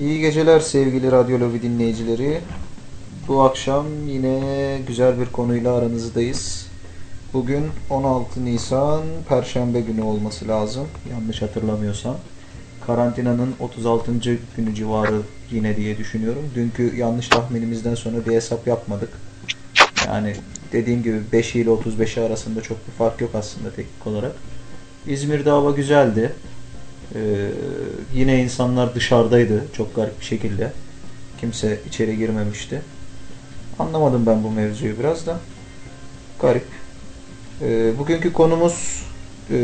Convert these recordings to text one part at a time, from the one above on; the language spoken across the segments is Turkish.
İyi geceler sevgili Radyo Lobi dinleyicileri. Bu akşam yine güzel bir konuyla aranızdayız. Bugün 16 Nisan Perşembe günü olması lazım. Yanlış hatırlamıyorsam. Karantinanın 36. günü civarı yine diye düşünüyorum. Dünkü yanlış tahminimizden sonra bir hesap yapmadık. Yani dediğim gibi 5 ile 35 arasında çok bir fark yok aslında teknik olarak. İzmir'de hava güzeldi. Ee, yine insanlar dışarıdaydı çok garip bir şekilde. Kimse içeri girmemişti. Anlamadım ben bu mevzuyu biraz da. Garip. Ee, bugünkü konumuz e,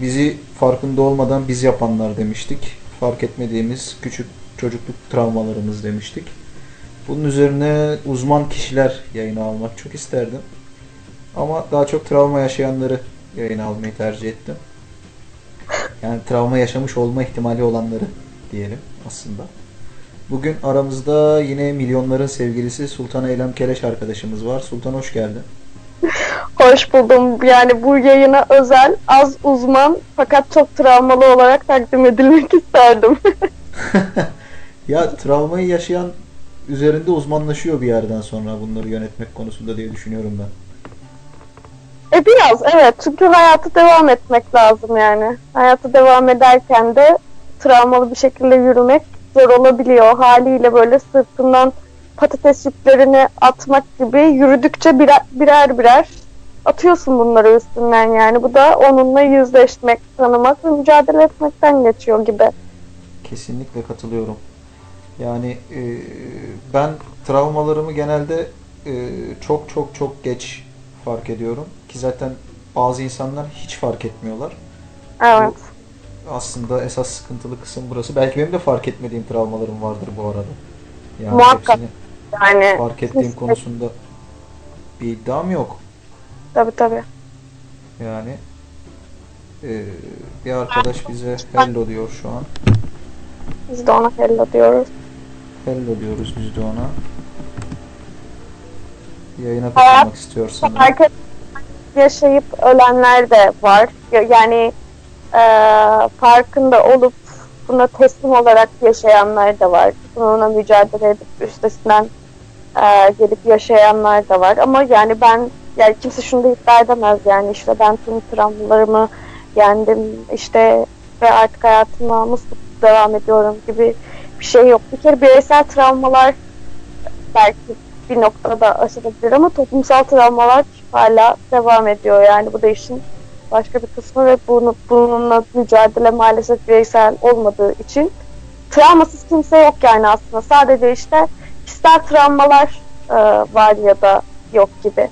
bizi farkında olmadan biz yapanlar demiştik. Fark etmediğimiz küçük çocukluk travmalarımız demiştik. Bunun üzerine uzman kişiler yayına almak çok isterdim. Ama daha çok travma yaşayanları yayına almayı tercih ettim. Yani travma yaşamış olma ihtimali olanları diyelim aslında. Bugün aramızda yine milyonların sevgilisi Sultan Eylem Keleş arkadaşımız var. Sultan hoş geldin. Hoş buldum. Yani bu yayına özel, az uzman fakat çok travmalı olarak takdim edilmek isterdim. ya travmayı yaşayan üzerinde uzmanlaşıyor bir yerden sonra bunları yönetmek konusunda diye düşünüyorum ben. E biraz evet çünkü hayatı devam etmek lazım yani. Hayatı devam ederken de travmalı bir şekilde yürümek zor olabiliyor. Haliyle böyle sırtından patates yüklerini atmak gibi yürüdükçe birer birer, atıyorsun bunları üstünden yani. Bu da onunla yüzleşmek, tanımak ve mücadele etmekten geçiyor gibi. Kesinlikle katılıyorum. Yani e, ben travmalarımı genelde e, çok çok çok geç fark ediyorum. Ki zaten bazı insanlar hiç fark etmiyorlar. Evet. Bu aslında esas sıkıntılı kısım burası. Belki benim de fark etmediğim travmalarım vardır bu arada. Yani Muhakkak. Yani fark ettiğim kesinlikle. konusunda bir iddiam yok. Tabii tabii. Yani e, bir arkadaş bize hello diyor şu an. Biz de ona hello diyoruz. Hello diyoruz biz de ona. Yayına katılmak istiyor sanırım. Herkes yaşayıp ölenler de var. Ya- Yani e, farkında olup buna teslim olarak yaşayanlar da var. Bununla mücadele edip üstesinden e, gelip yaşayanlar da var. Ama yani ben yani kimse şunu da iddia edemez yani işte ben tüm travmalarımı yendim işte ve artık hayatıma mutlu devam ediyorum gibi bir şey yok. Bir kere bireysel travmalar belki bir noktada aşılabilir ama toplumsal travmalar hala devam ediyor yani bu da işin başka bir kısmı ve bunu, bununla mücadele maalesef bireysel olmadığı için travmasız kimse yok yani aslında sadece işte kişisel travmalar e, var ya da yok gibi.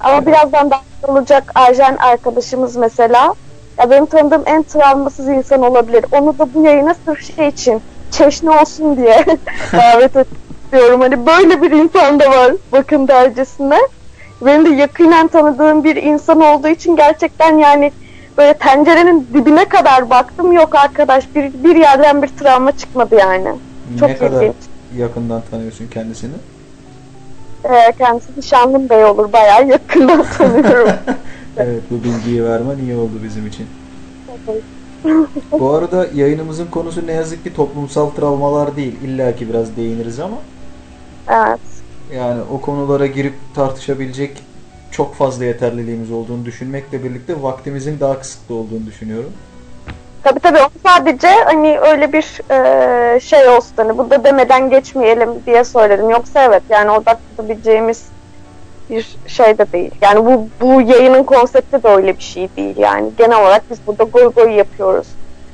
Ama Evet. birazdan da olacak Arjen arkadaşımız mesela ya benim tanıdığım en travmasız insan olabilir. Onu da bu yayına sırf şey için çeşni olsun diye davet ediyorum. Hani böyle bir insan da var bakın dercesine. Benim de yakinen tanıdığım bir insan olduğu için gerçekten yani böyle tencerenin dibine kadar baktım. Yok arkadaş bir, bir yerden bir travma çıkmadı yani. Çok ne kadar ilginç. yakından tanıyorsun kendisini? Ee, kendisi Nişanlım Bey olur. Bayağı yakından tanıyorum. evet bu bilgiyi vermen iyi oldu bizim için. Bu arada yayınımızın konusu ne yazık ki toplumsal travmalar değil. İlla ki biraz değiniriz ama evet. Yani o konulara girip tartışabilecek çok fazla yeterliliğimiz olduğunu düşünmekle birlikte vaktimizin daha kısıtlı olduğunu düşünüyorum. Tabii tabii sadece hani öyle bir e, şey olsun hani bu da demeden geçmeyelim diye söyledim. Yoksa evet yani odaklanabileceğimiz bir şey de değil. Yani bu, bu yayının konsepti de öyle bir şey değil yani. Genel olarak biz burada goy goy yapıyoruz.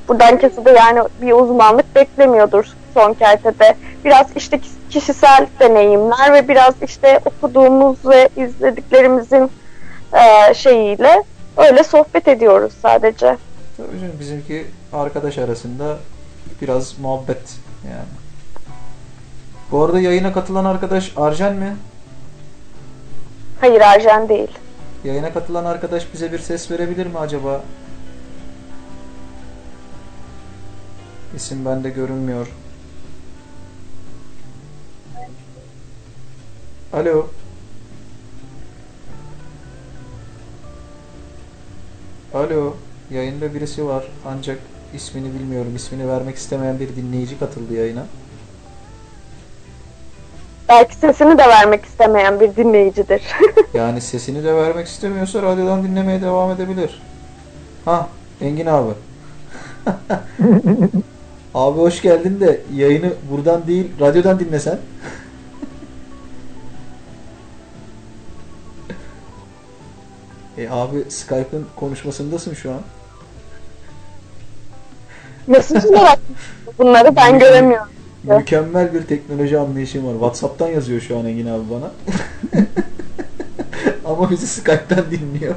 Buradan kimse de yani bir uzmanlık beklemiyordur son kertede. Biraz işte kişisel deneyimler ve biraz işte okuduğumuz ve izlediklerimizin e, şeyiyle öyle sohbet ediyoruz sadece. Tabii canım, bizimki arkadaş arasında biraz muhabbet yani. Bu arada yayına katılan arkadaş Arjen mi? Hayır Arjen değil. Yayına katılan arkadaş bize bir ses verebilir mi acaba? İsim bende görünmüyor. Alo. Alo. Yayında birisi var ancak ismini bilmiyorum. İsmini vermek istemeyen bir dinleyici katıldı yayına. Belki sesini de vermek istemeyen bir dinleyicidir. Yani sesini de vermek istemiyorsa radyodan dinlemeye devam edebilir. Ha, Engin abi. abi hoş geldin de yayını buradan değil radyodan dinlesen. E abi Skype'ın konuşmasındasın şu an. Mesaj olarak bunları ben göremiyorum. Mükemmel bir teknoloji anlayışım var. WhatsApp'tan yazıyor şu an Engin abi bana. Ama bizi Skype'tan dinliyor.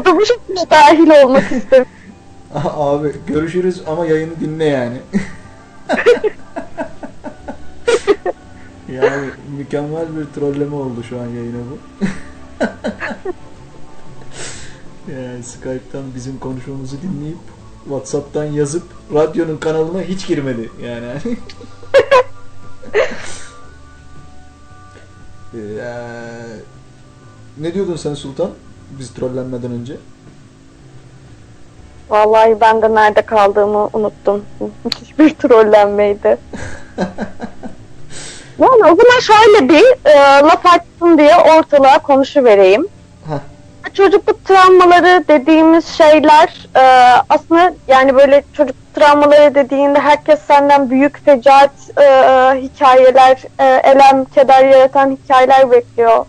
O da bu şekilde dahil olmak istemiş. Abi görüşürüz ama yayını dinle yani. yani mükemmel bir trolleme oldu şu an yayına bu. yani Skype'tan bizim konuşmamızı dinleyip WhatsApp'tan yazıp radyonun kanalına hiç girmedi yani. Ee, ne diyordun sen Sultan? Biz trollenmeden önce. Vallahi ben de nerede kaldığımı unuttum. Müthiş bir trollenmeydi. Yani o zaman şöyle bir e, laf açsın diye ortalığa konuşuvereyim. Heh. Çocukluk travmaları dediğimiz şeyler e, aslında yani böyle çocukluk travmaları dediğinde herkes senden büyük fecaat e, hikayeler, e, elem, keder yaratan hikayeler bekliyor.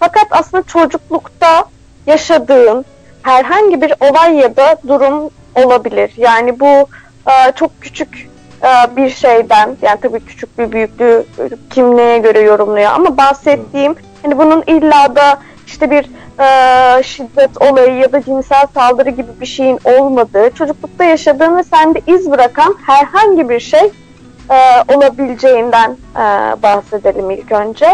Fakat aslında çocuklukta yaşadığın herhangi bir olay ya da durum olabilir. Yani bu e, çok küçük bir şeyden, yani tabii küçük bir büyüklüğü kimliğe göre yorumluyor. Ama bahsettiğim hani bunun illa da işte bir e, şiddet olayı ya da cinsel saldırı gibi bir şeyin olmadığı, çocuklukta yaşadığın ve sende iz bırakan herhangi bir şey e, olabileceğinden e, bahsedelim ilk önce.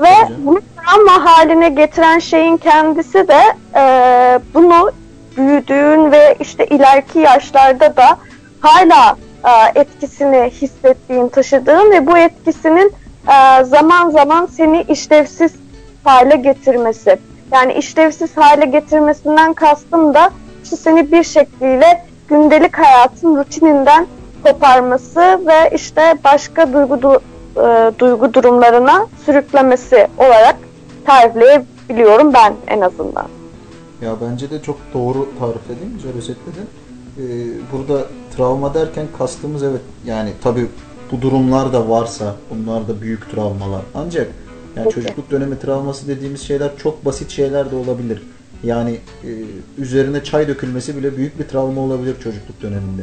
Ve bunu travma haline getiren şeyin kendisi de e, bunu büyüdüğün ve işte ileriki yaşlarda da hala e, etkisini hissettiğin, taşıdığın ve bu etkisinin e, zaman zaman seni işlevsiz hale getirmesi. Yani işlevsiz hale getirmesinden kastım da işte seni bir şekliyle gündelik hayatın rutininden koparması ve işte başka duygu du- e, duygu durumlarına sürüklemesi olarak tarifleyebiliyorum ben en azından. Ya bence de çok doğru tarif edin, güzel özetledin. Ee, burada travma derken kastımız evet yani tabi bu durumlar da varsa bunlar da büyük travmalar. Ancak yani Peki. çocukluk dönemi travması dediğimiz şeyler çok basit şeyler de olabilir. Yani e, üzerine çay dökülmesi bile büyük bir travma olabilir çocukluk döneminde.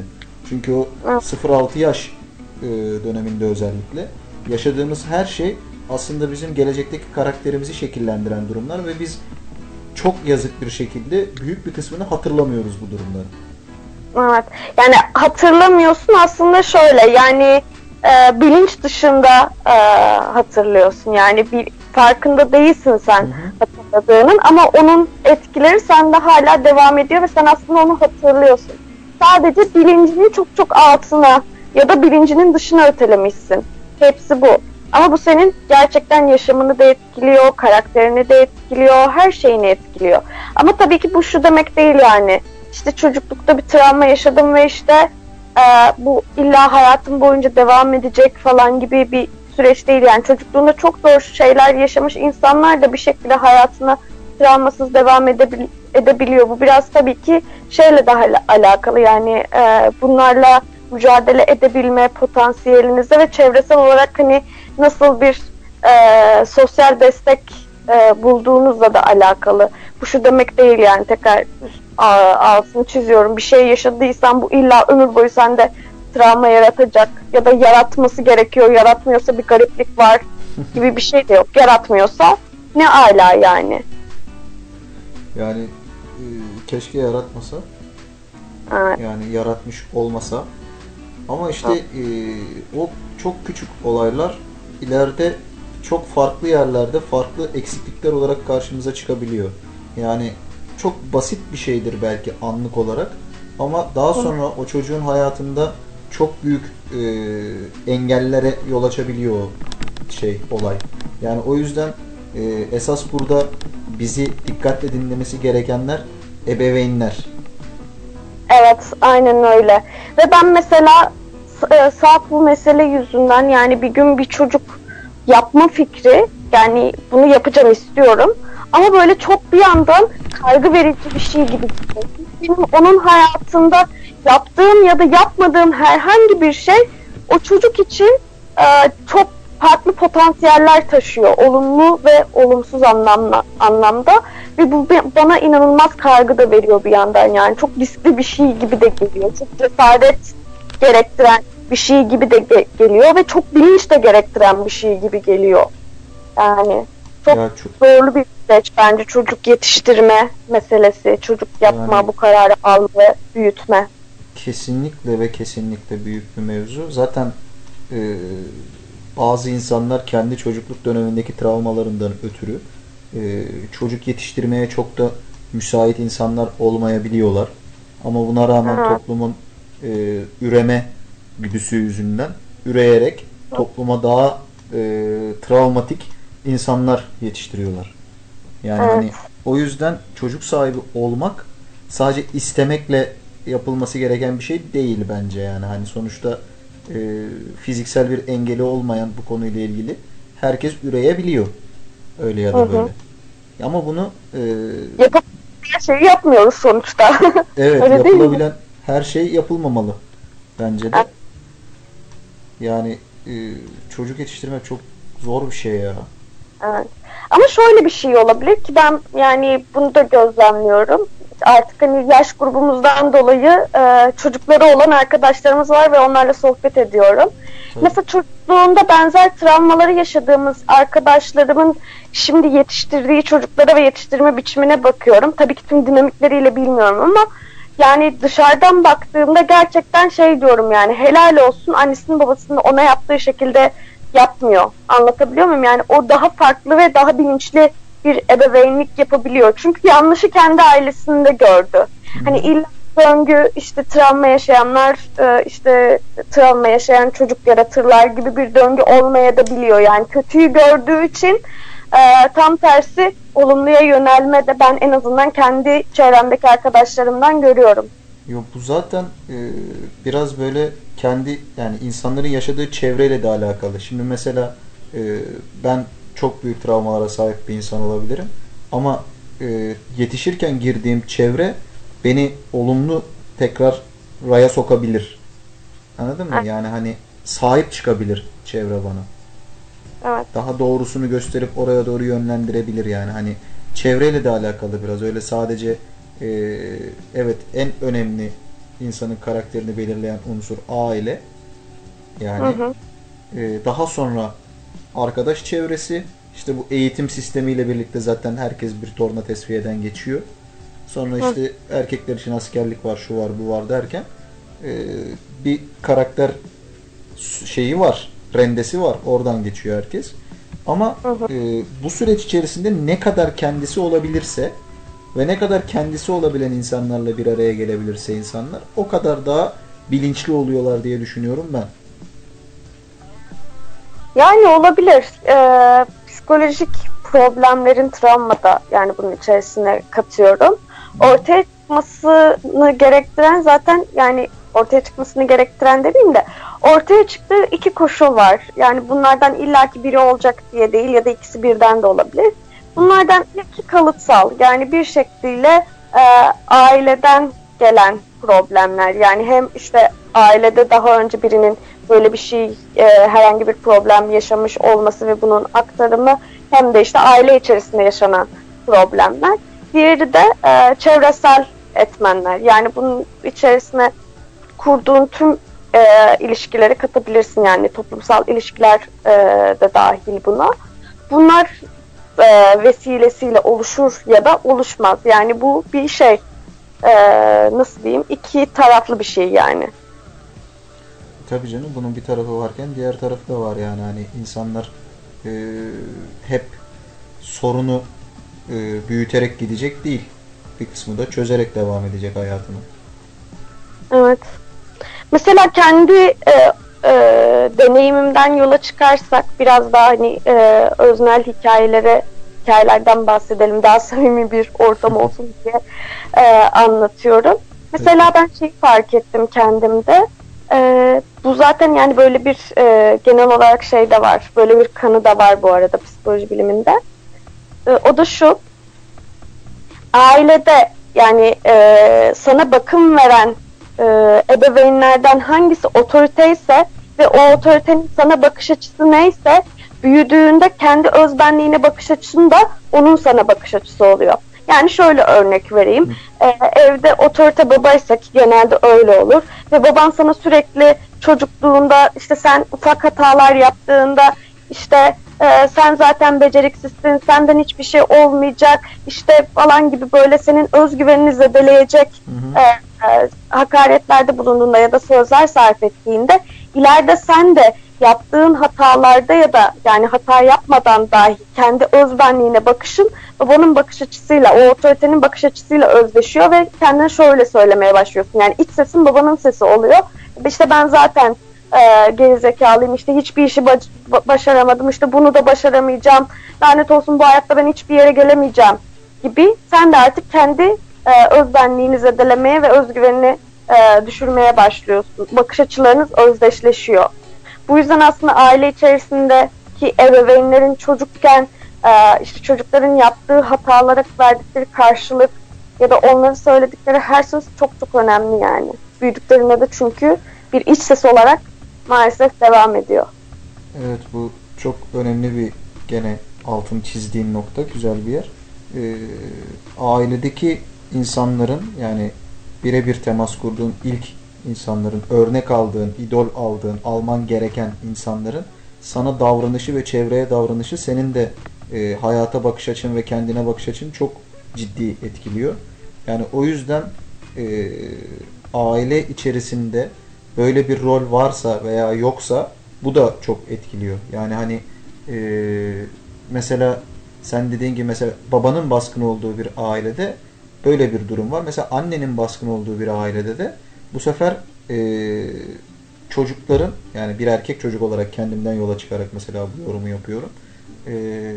Çünkü o Evet. 0-6 yaş e, döneminde özellikle yaşadığımız her şey aslında bizim gelecekteki karakterimizi şekillendiren durumlar ve biz çok yazık bir şekilde büyük bir kısmını hatırlamıyoruz bu durumları. Evet. Yani hatırlamıyorsun aslında şöyle yani e, bilinç dışında e, hatırlıyorsun. Yani bir farkında değilsin sen Hı hı. hatırladığının ama onun etkileri sende hala devam ediyor ve sen aslında onu hatırlıyorsun. Sadece bilincinin çok çok altına ya da bilincinin dışına ötelemişsin. Hepsi bu. Ama bu senin gerçekten yaşamını da etkiliyor, karakterini de etkiliyor, her şeyini etkiliyor. Ama tabii ki bu şu demek değil yani. İşte çocuklukta bir travma yaşadım ve işte e, bu illa hayatım boyunca devam edecek falan gibi bir süreç değil. Yani çocukluğunda çok zor şeyler yaşamış insanlar da bir şekilde hayatına travmasız devam edebil- edebiliyor. Bu biraz tabii ki şeyle daha ala- alakalı yani e, bunlarla mücadele edebilme potansiyelinizde ve çevresel olarak hani nasıl bir e, sosyal destek e, bulduğunuzla da alakalı. Bu şu demek değil yani tekrar altını çiziyorum. Bir şey yaşadıysan bu illa ömür boyu sende travma yaratacak ya da yaratması gerekiyor. Yaratmıyorsa bir gariplik var gibi bir şey de yok. Yaratmıyorsa ne ala yani. Yani e, keşke yaratmasa, Evet. yani yaratmış olmasa. Ama işte e, o çok küçük olaylar ileride çok farklı yerlerde farklı eksiklikler olarak karşımıza çıkabiliyor. Yani çok basit bir şeydir belki anlık olarak ama daha sonra o çocuğun hayatında çok büyük e, engellere yol açabiliyor o şey olay. Yani o yüzden e, esas burada bizi dikkatle dinlemesi gerekenler ebeveynler. Evet, aynen öyle. Ve ben mesela e, saat bu mesele yüzünden yani bir gün bir çocuk yapma fikri yani bunu yapacağım istiyorum. Ama böyle çok bir yandan kaygı verici bir şey gibi. Benim onun hayatında yaptığım ya da yapmadığım herhangi bir şey o çocuk için e, çok farklı potansiyeller taşıyor. Olumlu ve olumsuz anlamda, anlamda. Ve bu bana inanılmaz kaygı da veriyor bir yandan yani. Çok riskli bir şey gibi de geliyor. Çok cesaret gerektiren bir şey gibi de ge- geliyor ve çok bilinç de gerektiren bir şey gibi geliyor. Yani çok, Ya çok- zorlu bir süreç bence çocuk yetiştirme meselesi, çocuk yapma, Yani- bu kararı alma ve büyütme. Kesinlikle ve kesinlikle büyük bir mevzu. Zaten e, bazı insanlar kendi çocukluk dönemindeki travmalarından ötürü e, çocuk yetiştirmeye çok da müsait insanlar olmayabiliyorlar. Ama buna rağmen Aha. toplumun e, üreme güdüsü yüzünden üreyerek topluma daha e, travmatik insanlar yetiştiriyorlar. Yani Evet. hani o yüzden çocuk sahibi olmak sadece istemekle yapılması gereken bir şey değil bence yani hani sonuçta e, fiziksel bir engeli olmayan bu konuyla ilgili herkes üreyebiliyor öyle ya da Hı hı. böyle. Ama bunu e, Yapıp her şeyi yapmıyoruz sonuçta. evet Öyle yapılabilen her şey yapılmamalı bence de. Evet. Yani e, çocuk yetiştirmek çok zor bir şey ya. Evet. Ama şöyle bir şey olabilir ki ben yani bunu da gözlemliyorum. Artık hani yaş grubumuzdan dolayı e, çocukları olan arkadaşlarımız var ve onlarla sohbet ediyorum. Tabii. Mesela çocukluğunda benzer travmaları yaşadığımız arkadaşlarımın şimdi yetiştirdiği çocuklara ve yetiştirme biçimine bakıyorum. Tabii ki tüm dinamikleriyle bilmiyorum ama yani dışarıdan baktığımda gerçekten şey diyorum yani helal olsun annesinin babasının ona yaptığı şekilde yapmıyor. Anlatabiliyor muyum? Yani o daha farklı ve daha bilinçli bir ebeveynlik yapabiliyor. Çünkü yanlışı kendi ailesinde gördü. Hani illa döngü işte travma yaşayanlar e, işte travma yaşayan çocuk yaratırlar gibi bir döngü olmaya da biliyor. Yani kötüyü gördüğü için e, tam tersi olumluya yönelme de ben en azından kendi çevremdeki arkadaşlarımdan görüyorum. Yok bu zaten e, biraz böyle kendi yani insanların yaşadığı çevreyle de alakalı. Şimdi mesela e, ben çok büyük travmalara sahip bir insan olabilirim. Ama e, yetişirken girdiğim çevre beni olumlu tekrar raya sokabilir. Anladın mı? Evet. Yani hani sahip çıkabilir çevre bana. Evet. Daha doğrusunu gösterip oraya doğru yönlendirebilir yani. Hani çevreyle de alakalı biraz. Öyle sadece e, evet en önemli insanın karakterini belirleyen unsur aile. Yani Hı hı. e, daha sonra arkadaş çevresi işte bu eğitim sistemiyle birlikte zaten herkes bir torna tesviyeden geçiyor. Sonra Hı. işte erkekler için askerlik var, şu var, bu var derken e, bir karakter şeyi var, rendesi var. Oradan geçiyor herkes. Ama hı. e, bu süreç içerisinde ne kadar kendisi olabilirse ve ne kadar kendisi olabilen insanlarla bir araya gelebilirse insanlar o kadar daha bilinçli oluyorlar diye düşünüyorum ben. Yani olabilir. Ee, psikolojik problemlerin travmada yani bunun içerisine katıyorum. Ortaya çıkmasını gerektiren zaten yani ortaya çıkmasını gerektiren demeyeyim de ortaya çıktığı iki koşul var. Yani bunlardan illaki biri olacak diye değil ya da ikisi birden de olabilir. Bunlardan ilki kalıtsal yani bir şekliyle e, aileden gelen problemler yani hem işte ailede daha önce birinin böyle bir şey e, herhangi bir problem yaşamış olması ve bunun aktarımı hem de işte aile içerisinde yaşanan problemler. Diğeri de e, çevresel etmenler. Yani bunun içerisine kurduğun tüm e, ilişkileri katabilirsin yani toplumsal ilişkiler e, de dahil buna. Bunlar e, vesilesiyle oluşur ya da oluşmaz. Yani bu bir şey e, nasıl diyeyim iki taraflı bir şey yani. Tabii canım bunun bir tarafı varken diğer tarafı da var yani hani insanlar e, hep sorunu e, büyüterek gidecek değil. Bir kısmı da çözerek devam edecek hayatını. Evet. Mesela kendi e, e, deneyimimden yola çıkarsak biraz daha hani e, öznel hikayelere hikayelerden bahsedelim. Daha samimi bir ortam olsun diye e, anlatıyorum. Mesela ben şeyi fark ettim kendimde. E, bu zaten yani böyle bir e, genel olarak şey de var. Böyle bir kanı da var bu arada psikoloji biliminde. E, o da şu. Ailede yani e, sana bakım veren e, ebeveynlerden hangisi otoriteyse ve o otoritenin sana bakış açısı neyse büyüdüğünde kendi özbenliğine bakış açısında onun sana bakış açısı oluyor. Yani şöyle örnek vereyim. Ee, evde otorite babaysa ki genelde öyle olur ve baban sana sürekli çocukluğunda işte sen ufak hatalar yaptığında işte e, sen zaten beceriksizsin, senden hiçbir şey olmayacak işte falan gibi böyle senin özgüvenini zedeleyecek Hı hı. e, e, hakaretlerde bulunduğunda ya da sözler sarf ettiğinde ileride sen de yaptığın hatalarda ya da yani hata yapmadan dahi kendi özbenliğine bakışın babanın bakış açısıyla, o otoritenin bakış açısıyla özleşiyor ve kendine şöyle söylemeye başlıyorsun. Yani iç sesin babanın sesi oluyor. İşte ben zaten e, gerizekalıyım, işte hiçbir işi bac- ba- başaramadım, işte bunu da başaramayacağım, lanet olsun bu hayatta ben hiçbir yere gelemeyeceğim gibi sen de artık kendi e, özbenliğini zedelemeye ve özgüvenini e, düşürmeye başlıyorsun. Bakış açılarınız özdeşleşiyor. Bu yüzden aslında aile içerisindeki ebeveynlerin çocukken e, işte çocukların yaptığı hatalara verdikleri karşılık ya da onların söyledikleri her söz çok çok önemli yani. Büyüdüklerinde de çünkü bir iç ses olarak maalesef devam ediyor. Evet bu çok önemli bir gene altını çizdiğin nokta güzel bir yer. Ee, ailedeki insanların yani birebir temas kurduğun ilk insanların örnek aldığın, idol aldığın, alman gereken insanların sana davranışı ve çevreye davranışı senin de e, hayata bakış açın ve kendine bakış açın çok ciddi etkiliyor. Yani o yüzden e, aile içerisinde böyle bir rol varsa veya yoksa bu da çok etkiliyor. Yani hani e, mesela sen dediğin gibi mesela babanın baskın olduğu bir ailede böyle bir durum var. Mesela annenin baskın olduğu bir ailede de bu sefer e, çocukların yani bir erkek çocuk olarak kendimden yola çıkarak mesela bu yorumu yapıyorum. E,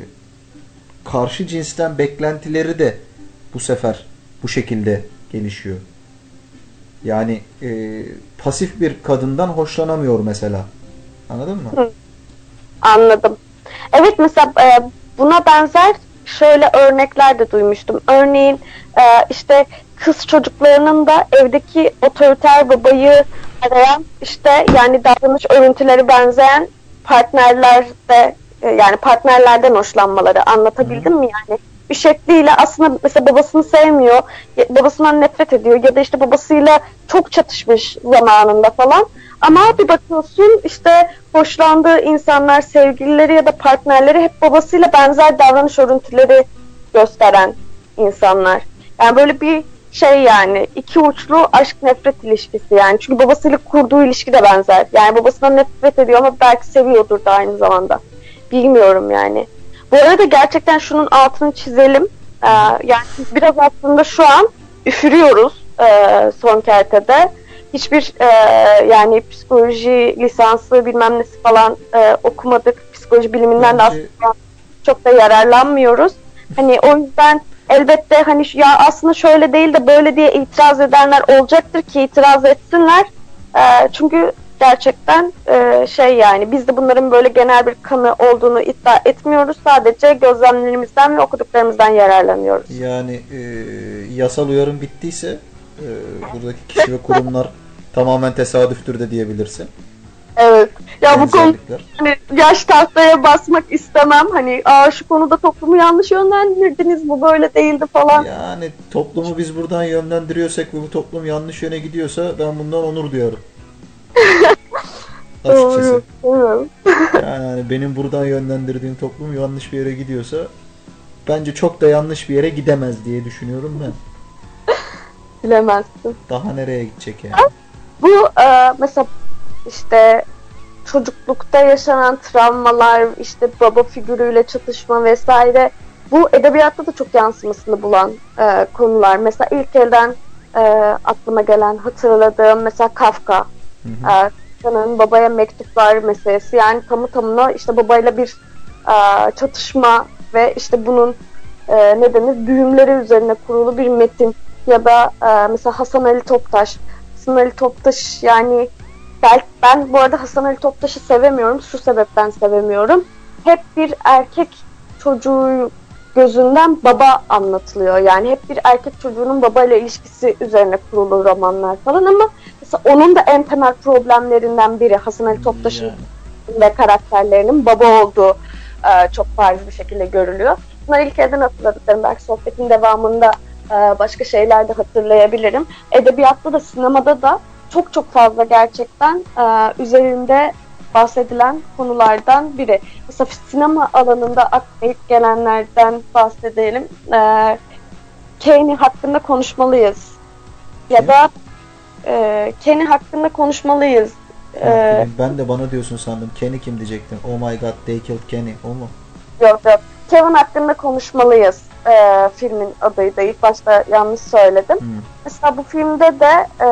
karşı cinsten beklentileri de bu sefer bu şekilde gelişiyor. Yani e, pasif bir kadından hoşlanamıyor mesela. Anladın mı? Hı. Anladım. Evet mesela e, buna benzer şöyle örnekler de duymuştum. Örneğin e, işte kız çocuklarının da evdeki otoriter babayı arayan işte yani davranış örüntüleri benzeyen partnerlerde e, yani partnerlerden hoşlanmaları anlatabildim mi yani? Bir şekliyle aslında mesela babasını sevmiyor, babasından nefret ediyor ya da işte babasıyla çok çatışmış zamanında falan. Ama bir bakıyorsun işte hoşlandığı insanlar, sevgilileri ya da partnerleri hep babasıyla benzer davranış örüntüleri gösteren insanlar. Yani böyle bir şey yani iki uçlu aşk nefret ilişkisi yani. Çünkü babasıyla kurduğu ilişki de benzer. Yani babasından nefret ediyor ama belki seviyordur da aynı zamanda. Bilmiyorum yani. Bu arada gerçekten şunun altını çizelim. Ee, yani biz biraz aslında şu an üfürüyoruz e, son kertede. Hiçbir e, yani psikoloji lisansı bilmem nesi falan e, okumadık. Psikoloji biliminden de aslında çok da yararlanmıyoruz. Hani o yüzden elbette hani ya aslında şöyle değil de böyle diye itiraz edenler olacaktır ki itiraz etsinler. Ee, çünkü gerçekten e, şey yani biz de bunların böyle genel bir kanı olduğunu iddia etmiyoruz. Sadece gözlemlerimizden ve okuduklarımızdan yararlanıyoruz. Yani e, yasal uyarım bittiyse e, buradaki kişi ve kurumlar tamamen tesadüftür de diyebilirsin. Evet. Ya bu konu hani yaş tahtaya basmak istemem. Hani Aa, şu konuda toplumu yanlış yönlendirdiniz bu böyle değildi falan. Yani toplumu biz buradan yönlendiriyorsak ve bu toplum yanlış yöne gidiyorsa ben bundan onur duyarım. Açıkçası. Doğru. Yani benim buradan yönlendirdiğim toplum yanlış bir yere gidiyorsa bence çok da yanlış bir yere gidemez diye düşünüyorum ben. Bilemezsin. Daha nereye gidecek yani? Bu e, mesela işte çocuklukta yaşanan travmalar, işte baba figürüyle çatışma vesaire bu edebiyatta da çok yansımasını bulan e, konular. Mesela ilk elden e, aklıma gelen hatırladığım mesela Kafka. Hı hı. E, babaya mektuplar meselesi yani tamı tamına işte babayla bir e, çatışma ve işte bunun e, ne düğümleri üzerine kurulu bir metin ya da e, mesela Hasan Ali Toptaş. Hasan Ali Toptaş yani belki ben bu arada Hasan Ali Toptaş'ı sevemiyorum. Şu sebepten sevemiyorum. Hep bir erkek çocuğu gözünden baba anlatılıyor. Yani hep bir erkek çocuğunun babayla ilişkisi üzerine kurulu romanlar falan ama onun da en temel problemlerinden biri Hasan Ali Toptaş'ın Yani. ve karakterlerinin baba olduğu e, çok bariz bir şekilde görülüyor. Bunları ilk elden hatırladıklarım. Belki sohbetin devamında e, başka şeyler de hatırlayabilirim. Edebiyatta da sinemada da çok çok fazla gerçekten e, üzerinde bahsedilen konulardan biri. Mesela sinema alanında ilk gelenlerden bahsedelim. E, Kane hakkında konuşmalıyız. Ya da e, Kenny hakkında konuşmalıyız. E, ben de bana diyorsun sandım. Kenny kim diyecektim. Oh my god they killed Kenny. O mu? Yok yok. Kevin hakkında konuşmalıyız. Ee, filmin adıydı. İlk başta yanlış söyledim. Hmm. Mesela bu filmde de e,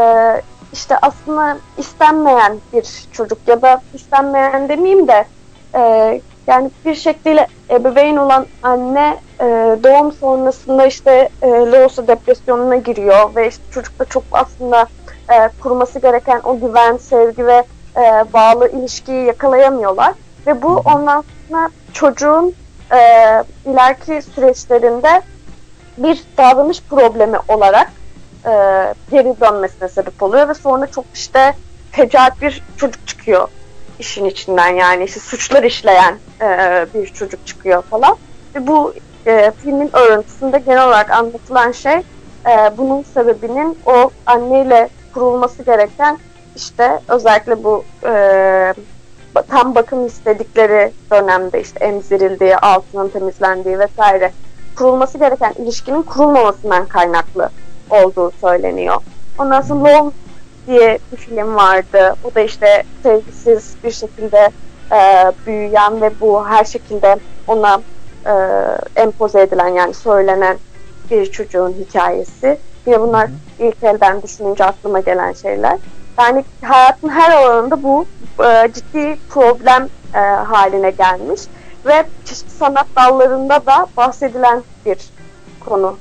işte aslında istenmeyen bir çocuk ya da istenmeyen demeyeyim de e, yani bir şekliyle ebeveyn olan anne e, doğum sonrasında işte e, Loğusa depresyonuna giriyor ve işte çocukta çok aslında e, kurması gereken o güven, sevgi ve e, bağlı ilişkiyi yakalayamıyorlar. Ve bu ondan sonra çocuğun e, ileriki süreçlerinde bir davranış problemi olarak e, geri dönmesine sebep oluyor. Ve sonra çok işte fecaat bir çocuk çıkıyor işin içinden yani. İşte suçlar işleyen e, bir çocuk çıkıyor falan. Ve bu e, filmin örüntüsünde genel olarak anlatılan şey e, bunun sebebinin o anneyle kurulması gereken işte özellikle bu e, tam bakım istedikleri dönemde işte emzirildiği, altının temizlendiği vesaire kurulması gereken ilişkinin kurulmamasından kaynaklı olduğu söyleniyor. Ondan sonra Love diye bir film vardı. O da işte sevgisiz bir şekilde e, büyüyen ve bu her şekilde ona e, empoze edilen yani söylenen bir çocuğun hikayesi. Yine bunlar ilk elden düşününce aklıma gelen şeyler. Yani hayatın her alanında bu e, ciddi problem e, haline gelmiş ve çeşitli sanat dallarında da bahsedilen bir konu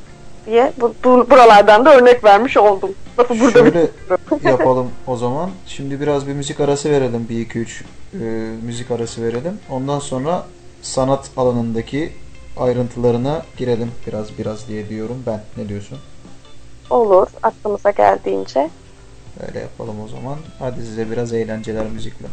diye bu, bu- buralardan da örnek vermiş oldum. Lafı burada Şöyle yapalım o zaman. Şimdi biraz bir müzik arası verelim. Bir iki üç e, müzik arası verelim. Ondan sonra sanat alanındaki ayrıntılarına girelim biraz biraz diye diyorum ben. Ne diyorsun? Olur aklımıza geldiğince. Öyle yapalım o zaman. Hadi size biraz eğlenceler müzikle.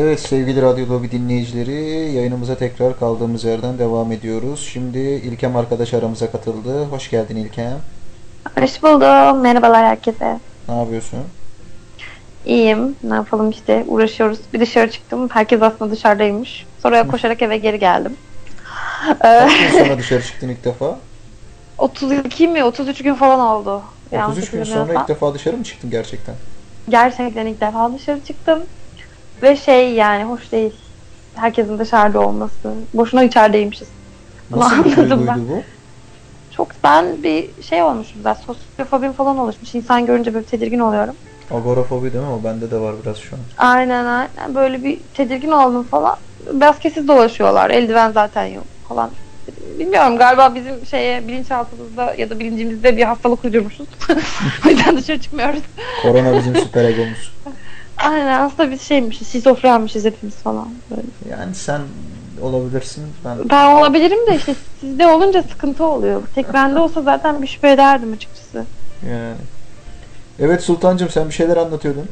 Evet sevgili Radyo Lobi dinleyicileri yayınımıza tekrar kaldığımız yerden devam ediyoruz. Şimdi İlkem arkadaş aramıza katıldı. Hoş geldin İlkem. Hoş buldum. Merhabalar herkese. Ne yapıyorsun? İyiyim. Ne yapalım işte uğraşıyoruz. Bir dışarı çıktım. Herkes aslında dışarıdaymış. Sonra koşarak eve geri geldim. Ee, Kaç gün sonra dışarı çıktın ilk defa? 32 mi 33 gün falan oldu. Yanlış 33 gün sonra ilk defa dışarı mı çıktın gerçekten? Gerçekten ilk defa dışarı çıktım. Ve şey yani hoş değil. Herkesin dışarıda olması. Boşuna içerideymişiz. Bunu Nasıl bir anladım duyguydu bu? Çok ben bir şey olmuşum zaten. Sosyofobim falan oluşmuş. İnsan görünce böyle tedirgin oluyorum. Agorafobi değil mi? O bende de var biraz şu an. Aynen aynen. Böyle bir tedirgin oldum falan. Biraz kesin dolaşıyorlar. Eldiven zaten yok falan. Bilmiyorum galiba bizim şeye bilinçaltımızda ya da bilincimizde bir hastalık uydurmuşuz. o yüzden dışarı çıkmıyoruz. Korona bizim süper egomuz. Aynen aslında biz şeymişiz, şizofrenmişiz hepimiz falan. Böyle. Yani sen olabilirsin. Ben Ben olabilirim de işte sizde olunca sıkıntı oluyor. Tek bende olsa zaten bir şüphe ederdim açıkçası. yani. Evet Sultancığım sen bir şeyler anlatıyordun.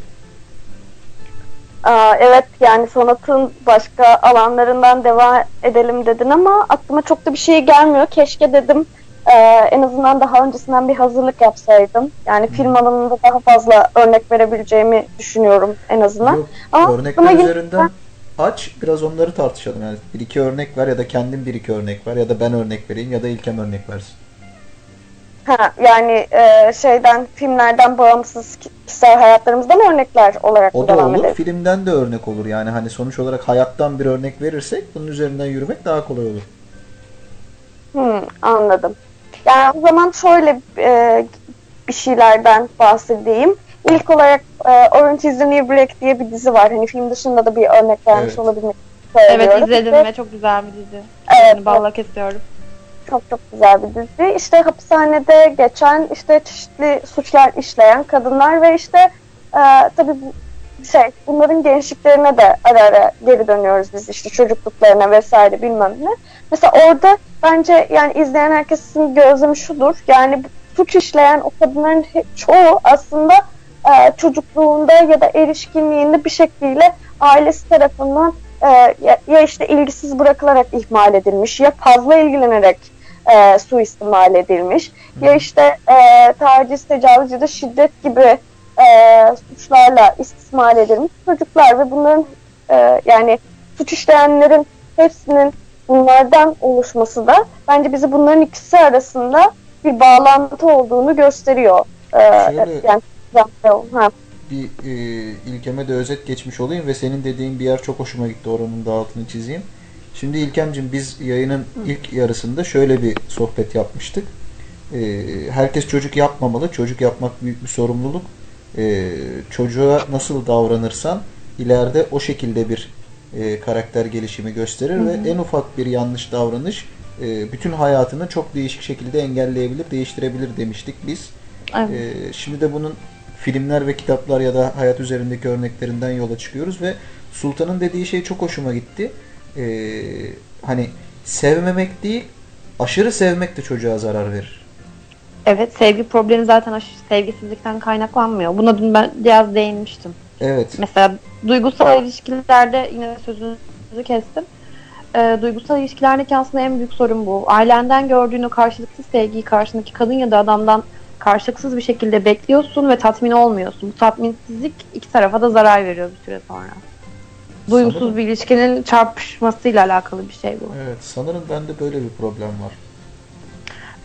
Aa, evet yani sanatın başka alanlarından devam edelim dedin ama aklıma çok da bir şey gelmiyor. Keşke dedim e, en azından daha öncesinden bir hazırlık yapsaydım. Yani film alanında daha fazla örnek verebileceğimi düşünüyorum en azından. Yok, Ama örnekler buna üzerinden aç biraz onları tartışalım. Yani bir iki örnek ver ya da kendin bir iki örnek ver ya da ben örnek vereyim ya da İlkem örnek versin. Ha, yani e, şeyden filmlerden bağımsız ki- kişisel hayatlarımızdan örnekler olarak O da devam olur, edelim? filmden de örnek olur. Yani hani sonuç olarak hayattan bir örnek verirsek bunun üzerinden yürümek daha kolay olur. Hmm, anladım. Yani o zaman şöyle e, bir şeylerden bahsedeyim. İlk olarak e, Orange is the New Black diye bir dizi var. Hani film dışında da bir örnek vermiş Evet. olabilmek Evet söylüyorum. izledim Ve ve çok güzel bir dizi. Evet, Yani balla kesiyorum. Çok çok güzel bir dizi. İşte hapishanede geçen işte çeşitli suçlar işleyen kadınlar ve işte e, tabii şey bunların gençliklerine de ara ara geri dönüyoruz biz işte çocukluklarına vesaire bilmem ne. Mesela orada bence yani izleyen herkesin gözlemi şudur. Yani suç işleyen o kadınların çoğu aslında e, çocukluğunda ya da erişkinliğinde bir şekilde ailesi tarafından e, ya, ya işte ilgisiz bırakılarak ihmal edilmiş ya fazla ilgilenerek e, suistimal edilmiş ya işte e, taciz, tecavüz ya da şiddet gibi e, suçlarla istismar edilmiş çocuklar ve bunların e, yani suç işleyenlerin hepsinin bunlardan oluşması da bence bizi bunların ikisi arasında bir bağlantı olduğunu gösteriyor. E, Şöyle- yani ha. Bir e, ilkeme de özet geçmiş olayım ve senin dediğin bir yer çok hoşuma gitti. Oranın da altını çizeyim. Şimdi İlkemcim biz yayının ilk yarısında şöyle bir sohbet yapmıştık. E, herkes çocuk yapmamalı. Çocuk yapmak büyük bir sorumluluk. E, çocuğa nasıl davranırsan ileride o şekilde bir e, karakter gelişimi gösterir ve en ufak bir yanlış davranış e, bütün hayatını çok değişik şekilde engelleyebilir, değiştirebilir demiştik biz. Evet. Ee, şimdi de bunun filmler ve kitaplar ya da hayat üzerindeki örneklerinden yola çıkıyoruz ve Sultan'ın dediği şey çok hoşuma gitti. Ee, hani sevmemek değil, aşırı sevmek de çocuğa zarar verir. Evet sevgi problemi zaten aşırı sevgisizlikten kaynaklanmıyor. Buna dün ben biraz değinmiştim. Evet. Mesela duygusal ilişkilerde yine sözünüzü kestim. Ee, duygusal ilişkilerdeki aslında en büyük sorun bu. Ailenden gördüğün o karşılıksız sevgiyi karşındaki kadın ya da adamdan karşılıksız bir şekilde bekliyorsun ve tatmin olmuyorsun. Bu tatminsizlik iki tarafa da zarar veriyor bir süre sonra. Duygusuz Sanırım- bir ilişkinin çarpışmasıyla alakalı bir şey bu. Evet, sanırım bende böyle bir problem var.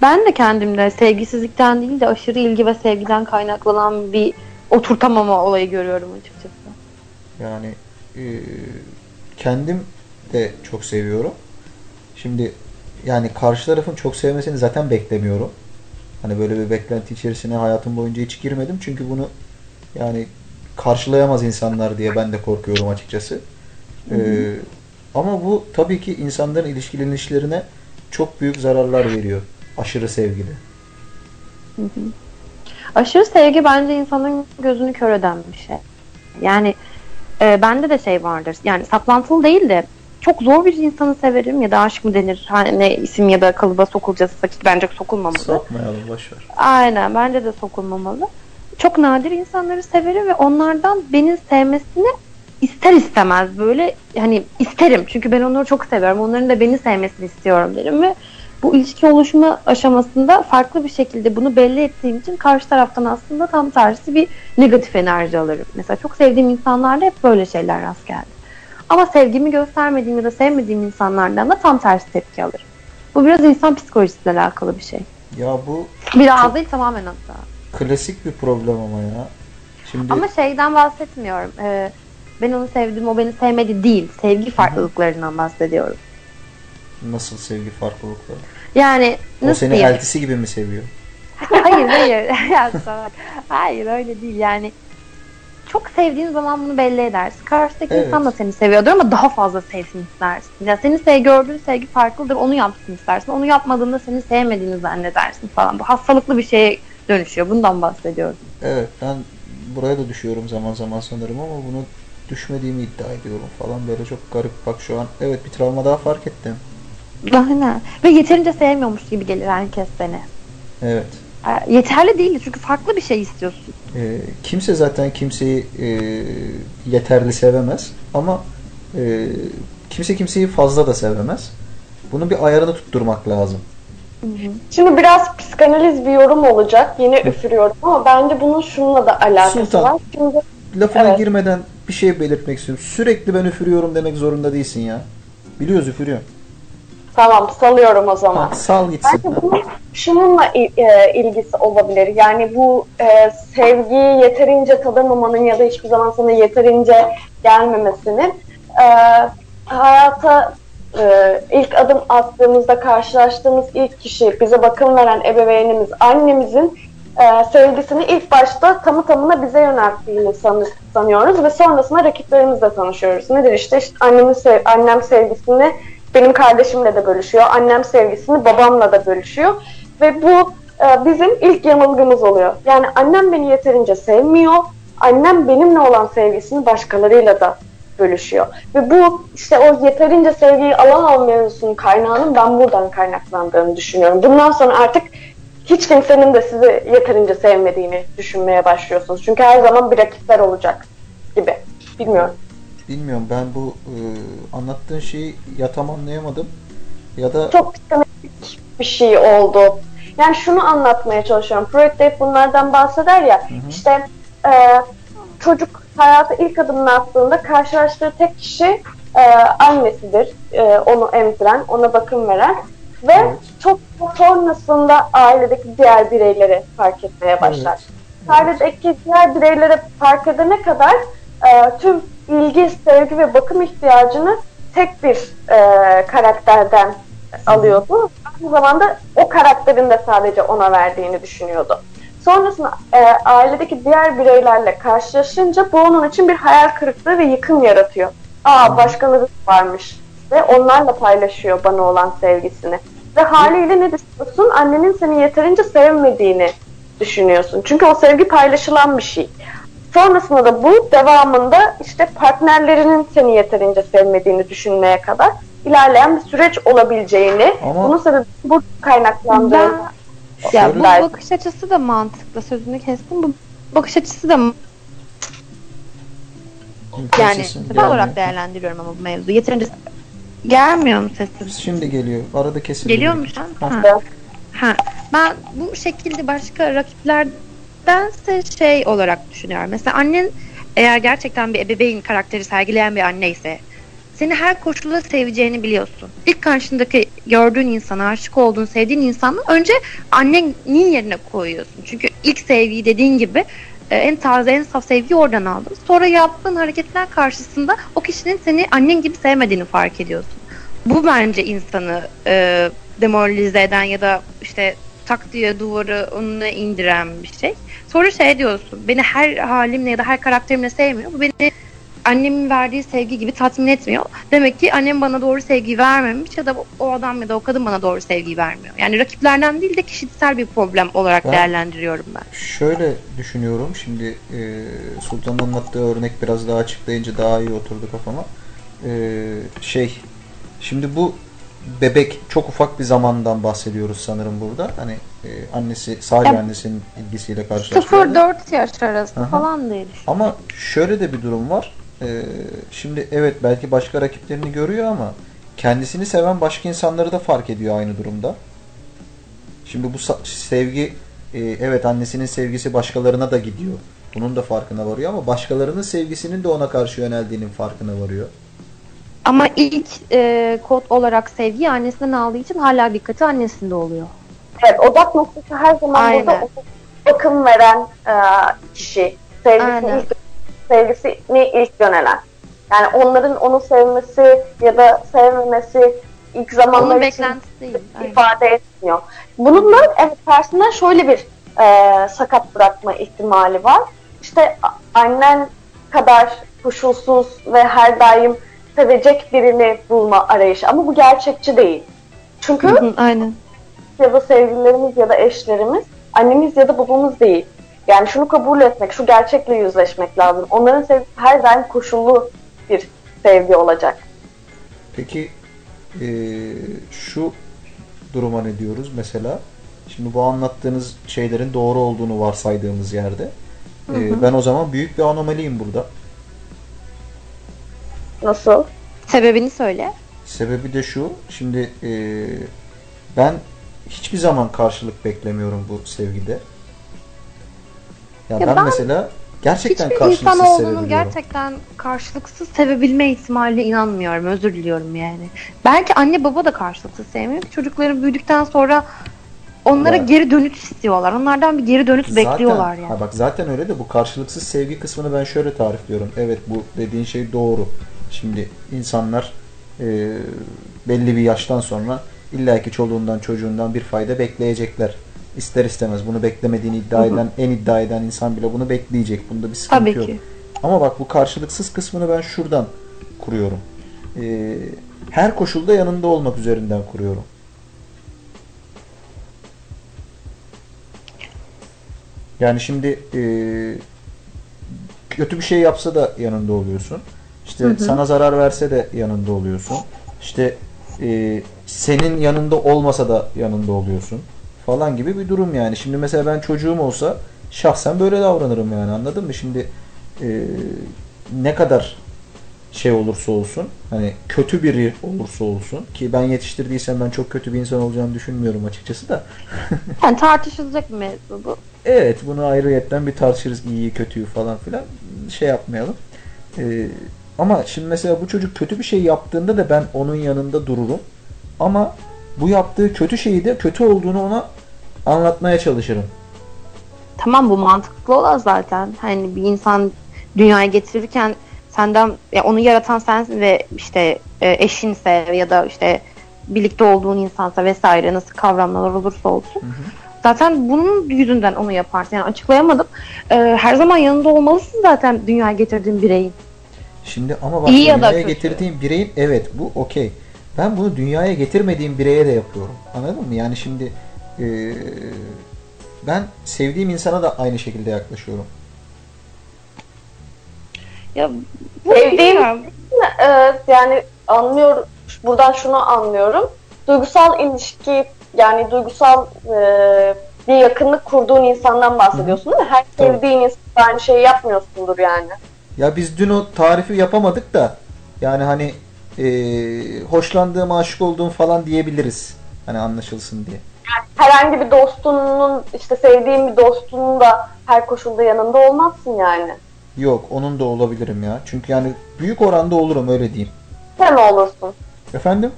Ben de kendimde sevgisizlikten değil de aşırı ilgi ve sevgiden kaynaklanan bir oturtamama olayı görüyorum açıkçası. Yani e, kendim de çok seviyorum. Şimdi yani karşı tarafın çok sevmesini zaten beklemiyorum. Hani böyle bir beklenti içerisine hayatım boyunca hiç girmedim. Çünkü bunu yani karşılayamaz insanlar diye ben de korkuyorum açıkçası. E, ama bu tabii ki insanların ilişkilenişlerine çok büyük zararlar veriyor. Aşırı sevgili. Aşırı sevgi bence insanın gözünü kör eden bir şey. Yani e, bende de şey vardır. Yani saplantılı değil de çok zor bir insanı severim ya da aşk mı denir? Hani ne isim ya da kalıba sokulacaksa ki bence sokulmamalı. Sokmayalım boşver. Aynen bence de sokulmamalı. Çok nadir insanları severim ve onlardan beni sevmesini ister istemez böyle hani isterim. Çünkü ben onları çok seviyorum. Onların da beni sevmesini istiyorum derim ve bu ilişki oluşma aşamasında farklı bir şekilde bunu belli ettiğim için karşı taraftan aslında tam tersi bir negatif enerji alırım. Mesela çok sevdiğim insanlarda hep böyle şeyler rast geldi. Ama sevgimi göstermediğim ya da sevmediğim insanlardan da tam tersi tepki alırım. Bu biraz insan psikolojisiyle alakalı bir şey. Ya bu Biraz değil tamamen hatta. klasik bir problem ama ya. Şimdi Ama şeyden bahsetmiyorum. Ee, ben onu sevdim, o beni sevmedi değil. Sevgi farklılıklarından bahsediyorum. nasıl sevgi farklılıkları? Yani O nasıl seni diyeyim? eltisi gibi mi seviyor? hayır hayır. Ya salak. hayır öyle değil yani. Çok sevdiğin zaman bunu belli edersin. Karşıdaki Evet. insan da seni seviyordur ama daha fazla sevsin istersin. Ya senin sev gördüğün sevgi farklıdır. Onu yapsın istersin. Onu yapmadığında seni sevmediğini zannedersin falan. Bu hastalıklı bir şeye dönüşüyor. Bundan bahsediyorum. Evet ben buraya da düşüyorum zaman zaman sanırım ama bunu düşmediğimi iddia ediyorum falan böyle çok garip bak şu an evet bir travma daha fark ettim. Aynen. Ve yeterince sevmiyormuş gibi gelir herkes seni. Evet. Ee, Yeterli değil çünkü farklı bir şey istiyorsun. Ee, kimse zaten kimseyi e, yeterli sevemez ama e, kimse kimseyi fazla da sevemez. Bunun bir ayarını tutturmak lazım. Şimdi biraz psikanaliz bir yorum olacak. Yine üfürüyorum ama bence bunun şununla da alakası Sultan. var. Şimdi Lafına Evet. girmeden bir şey belirtmek istiyorum. Sürekli ben üfürüyorum demek zorunda değilsin ya. Biliyoruz üfürüyor. Tamam salıyorum o zaman. Ha, sal gitsin. Bence bunun şununla e, ilgisi olabilir. Yani bu e, sevgiyi yeterince tadamamanın ya da hiçbir zaman sana yeterince gelmemesinin e, hayata e, ilk adım attığımızda karşılaştığımız ilk kişi bize bakım veren ebeveynimiz annemizin e, sevgisini ilk başta tamı tamına bize yönelttiğini san- sanıyoruz ve sonrasında rakiplerimizle tanışıyoruz. Nedir işte, işte annemin sev- annem sevgisini benim kardeşimle de bölüşüyor. Annem sevgisini babamla da bölüşüyor. Ve bu e, bizim ilk yanılgımız oluyor. Yani annem beni yeterince sevmiyor. Annem benimle olan sevgisini başkalarıyla da bölüşüyor. Ve bu işte o yeterince sevgiyi alamam mevzusunun kaynağının ben buradan kaynaklandığını düşünüyorum. Bundan sonra artık hiç kimsenin de sizi yeterince sevmediğini düşünmeye başlıyorsunuz. Çünkü her zaman bir rakipler olacak gibi. Bilmiyorum. Bilmiyorum ben bu e, anlattığın şeyi ya tam anlayamadım ya da çok psikolojik bir şey oldu. Yani şunu anlatmaya çalışıyorum. Freud de hep bunlardan bahseder ya. İşte e, çocuk hayata ilk adımını attığında karşılaştığı tek kişi e, annesidir. E, onu emziren, ona bakım veren ve Evet. çok sonrasında ailedeki diğer bireyleri fark etmeye başlar. Evet. Ailedeki diğer bireylere fark edene kadar e, tüm ilgi, sevgi ve bakım ihtiyacını tek bir e, karakterden alıyordu. Aynı zamanda o karakterin de sadece ona verdiğini düşünüyordu. Sonrasında e, ailedeki diğer bireylerle karşılaşınca bu onun için bir hayal kırıklığı ve yıkım yaratıyor. Aa başkaları varmış ve onlarla paylaşıyor bana olan sevgisini. Ve haliyle ne düşünüyorsun? Annenin seni yeterince sevmediğini düşünüyorsun. Çünkü o sevgi paylaşılan bir şey. Sonrasında da bu devamında işte partnerlerinin seni yeterince sevmediğini düşünmeye kadar ilerleyen bir süreç olabileceğini, Ama- bunun sebebi bu kaynaklandığı Ben, ya bu bakış açısı da mantıklı. Sözünü kestim. Bu bakış açısı da yani gelmiyor. olarak değerlendiriyorum ama bu mevzu. Yeterince gelmiyor mu sesim? Şimdi geliyor. Arada kesildi. Geliyor mu şu an? Ha. Ha. Ha. Ben bu şekilde başka rakiplerdense şey olarak düşünüyorum. Mesela annen eğer gerçekten bir ebeveyn karakteri sergileyen bir anne ise seni her koşulda seveceğini biliyorsun. İlk karşındaki gördüğün insana, aşık olduğun, sevdiğin insanı önce annenin yerine koyuyorsun. Çünkü ilk sevgiyi dediğin gibi e, en taze, en saf sevgiyi oradan aldın. Sonra yaptığın hareketler karşısında o kişinin seni annen gibi sevmediğini fark ediyorsun. Bu bence insanı e, demoralize eden ya da işte tak diye duvarı önüne indiren bir şey. Sonra şey diyorsun, beni her halimle ya da her karakterimle sevmiyor. Bu beni annemin verdiği sevgi gibi tatmin etmiyor. Demek ki annem bana doğru sevgi vermemiş ya da o adam ya da o kadın bana doğru sevgi vermiyor. Yani rakiplerden değil de kişisel bir problem olarak Ben- değerlendiriyorum ben. Şöyle düşünüyorum. Şimdi e, Sultan'ın anlattığı örnek biraz daha açıklayınca daha iyi oturdu kafama. E, şey, şimdi bu bebek çok ufak bir zamandan bahsediyoruz sanırım burada. Hani e, annesi sadece Ya- annesinin ilgisiyle karşılaşıyor. 0-4 yaş arası Aha. falan düşün. Ama şöyle de bir durum var. Ee, şimdi evet belki başka rakiplerini görüyor ama kendisini seven başka insanları da fark ediyor aynı durumda. Şimdi bu sevgi e, evet annesinin sevgisi başkalarına da gidiyor. Bunun da farkına varıyor ama başkalarının sevgisinin de ona karşı yöneldiğinin farkına varıyor. Ama ilk e, kod olarak sevgi annesinden aldığı için hala dikkati annesinde oluyor. Evet, odak noktası her zaman Aynen. burada bakım veren e, kişi. Sevgisini Aynen. ilk, sevgisini ilk yönelen. Yani onların onu sevmesi ya da sevmemesi ilk zamanlar Onun için değil. Aynen. ifade etmiyor. Bununla evet, tersinden şöyle bir e, sakat bırakma ihtimali var. İşte annen kadar koşulsuz ve her daim sevecek birini bulma arayışı. Ama bu gerçekçi değil. Çünkü Hı hı, Aynen. ya da sevgililerimiz ya da eşlerimiz annemiz ya da babamız değil. Yani şunu kabul etmek, şu gerçekle yüzleşmek lazım. Onların sevgisi her daim koşullu bir sevgi olacak. Peki e, şu duruma ne diyoruz mesela? Şimdi bu anlattığınız şeylerin doğru olduğunu varsaydığımız yerde e, ben o zaman büyük bir anomaliyim burada. Nasıl? Sebebini söyle. Sebebi de şu. Şimdi e, ben hiçbir zaman karşılık beklemiyorum bu sevgide. Ya, Ya ben, ben- mesela Gerçekten Hiçbir karşılıksız insanoğlunun sevebiliyorum. gerçekten karşılıksız sevebilme ihtimaline inanmıyorum. Özür diliyorum yani. Belki anne baba da karşılıksız sevmiyor çocukların büyüdükten sonra onlara Ya. geri dönüş istiyorlar. Onlardan bir geri dönüş bekliyorlar zaten, yani. Ha bak zaten öyle de bu karşılıksız sevgi kısmını ben şöyle tarifliyorum. Evet bu dediğin şey doğru. Şimdi insanlar e, belli bir yaştan sonra illaki çoluğundan çocuğundan bir fayda bekleyecekler. İster istemez bunu beklemediğini iddia eden, en iddia eden insan bile bunu bekleyecek. Bunda bir sıkıntı Tabii yok. ki. Ama bak bu karşılıksız kısmını ben şuradan kuruyorum. E, her koşulda yanında olmak üzerinden kuruyorum. Yani şimdi e, kötü bir şey yapsa da yanında oluyorsun. İşte sana zarar verse de yanında oluyorsun. İşte e, senin yanında olmasa da yanında oluyorsun falan gibi bir durum yani. Şimdi mesela ben çocuğum olsa şahsen böyle davranırım yani anladın mı? Şimdi e, ne kadar şey olursa olsun hani kötü biri olursa olsun ki ben yetiştirdiysem ben çok kötü bir insan olacağını düşünmüyorum açıkçası da. Yani tartışılacak bir mevzu bu. Evet bunu ayrıyetten bir tartışırız iyiyi kötüyü falan filan şey yapmayalım. Ee, ama şimdi mesela bu çocuk kötü bir şey yaptığında da ben onun yanında dururum. Ama bu yaptığı kötü şeyi de kötü olduğunu ona anlatmaya çalışırım. Tamam bu mantıklı olan zaten. Hani bir insan dünyaya getirirken senden ya onu yaratan sensin ve işte e, eşinse ya da işte birlikte olduğun insansa vesaire nasıl kavramlar olursa olsun. Zaten bunun yüzünden onu yaparsın. Yani açıklayamadım. E, her zaman yanında olmalısın zaten dünyaya getirdiğin bireyin. Şimdi ama bak İyi ya da dünyaya kötü. getirdiğim bireyin evet bu okey. Ben bunu dünyaya getirmediğim bireye de yapıyorum. Anladın mı? Yani şimdi ee, ben sevdiğim insana da aynı şekilde yaklaşıyorum. Ya bu Sevdiğim- bilmiyorum. Evet, yani anlıyorum. Buradan şunu anlıyorum. Duygusal ilişki yani duygusal e, bir yakınlık kurduğun insandan bahsediyorsun değil mi? Her Tabii. sevdiğin insan aynı şeyi yapmıyorsundur yani. Ya biz dün o tarifi yapamadık da yani hani ee, hoşlandığım, aşık olduğum falan diyebiliriz. Hani anlaşılsın diye. Herhangi bir dostunun işte sevdiğin bir dostunun da her koşulda yanında olmazsın yani. Yok onun da olabilirim ya. Çünkü yani büyük oranda olurum öyle diyeyim. Sen mi olursun? Efendim?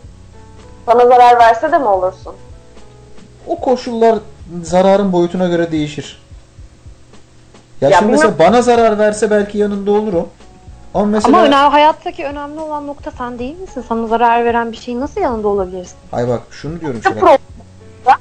Sana zarar verse de mi olursun? O koşullar zararın boyutuna göre değişir. Ya, Ya şimdi bilmem- mesela bana zarar verse belki yanında olurum. Ama mesela Ama önemli, hayattaki önemli olan nokta sen değil misin? Sana zarar veren bir şeyin nasıl yanında olabilirsin? Ay bak şunu diyorum Çok sana. problem.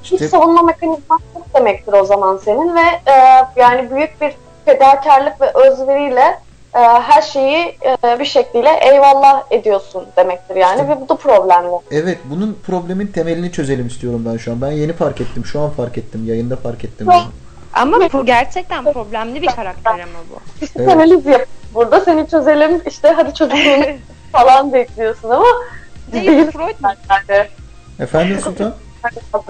Hiç İşte- savunma mekanizması demektir o zaman senin ve e, yani büyük bir fedakarlık ve özveriyle e, her şeyi e, bir şekliyle eyvallah ediyorsun demektir yani İşte- ve bu da problemli. Evet bunun problemin temelini çözelim istiyorum ben şu an. Ben yeni fark ettim. Şu an fark ettim. Yayında fark ettim. Yok. Ama bu gerçekten problemli bir karakter ama bu. Psikanaliz yap. Burada seni çözelim işte hadi çocukluğunu falan bekliyorsun ama Değil, değil Freud mu? Efendim Sultan?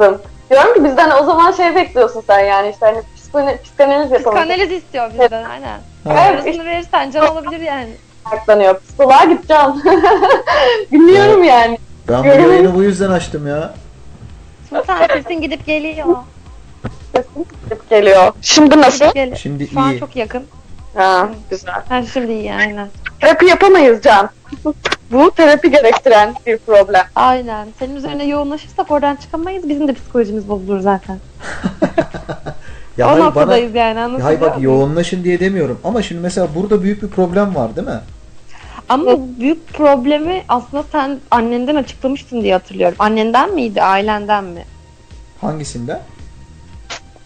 lazım. Diyorum ki bizden o zaman şey bekliyorsun sen yani işte hani psikanaliz yapalım. Psikanaliz istiyor bizden aynen. Evet, Parasını verirsen can olabilir yani. Saklanıyor. Psikoloğa gideceğim. Biliyorum yani. Ben bu yayını bu yüzden açtım ya. Sultan sesin gidip geliyor. Sesim gidip geliyor. Şimdi nasıl? Geliyor. Şimdi Şu an iyi. çok yakın. Ha, güzel. Ha, şimdi iyi aynen. Terapi yapamayız Can. Bu terapi gerektiren bir problem. Aynen. Senin üzerine yoğunlaşırsak oradan çıkamayız. Bizim de psikolojimiz bozulur zaten. Ya o hayır, bana, noktadayız yani ya anlatabiliyor hayır bak muyum? yoğunlaşın diye demiyorum. Ama şimdi mesela burada büyük bir problem var değil mi? Ama bu büyük problemi aslında sen annenden açıklamıştın diye hatırlıyorum. Annenden miydi, ailenden mi? Hangisinde?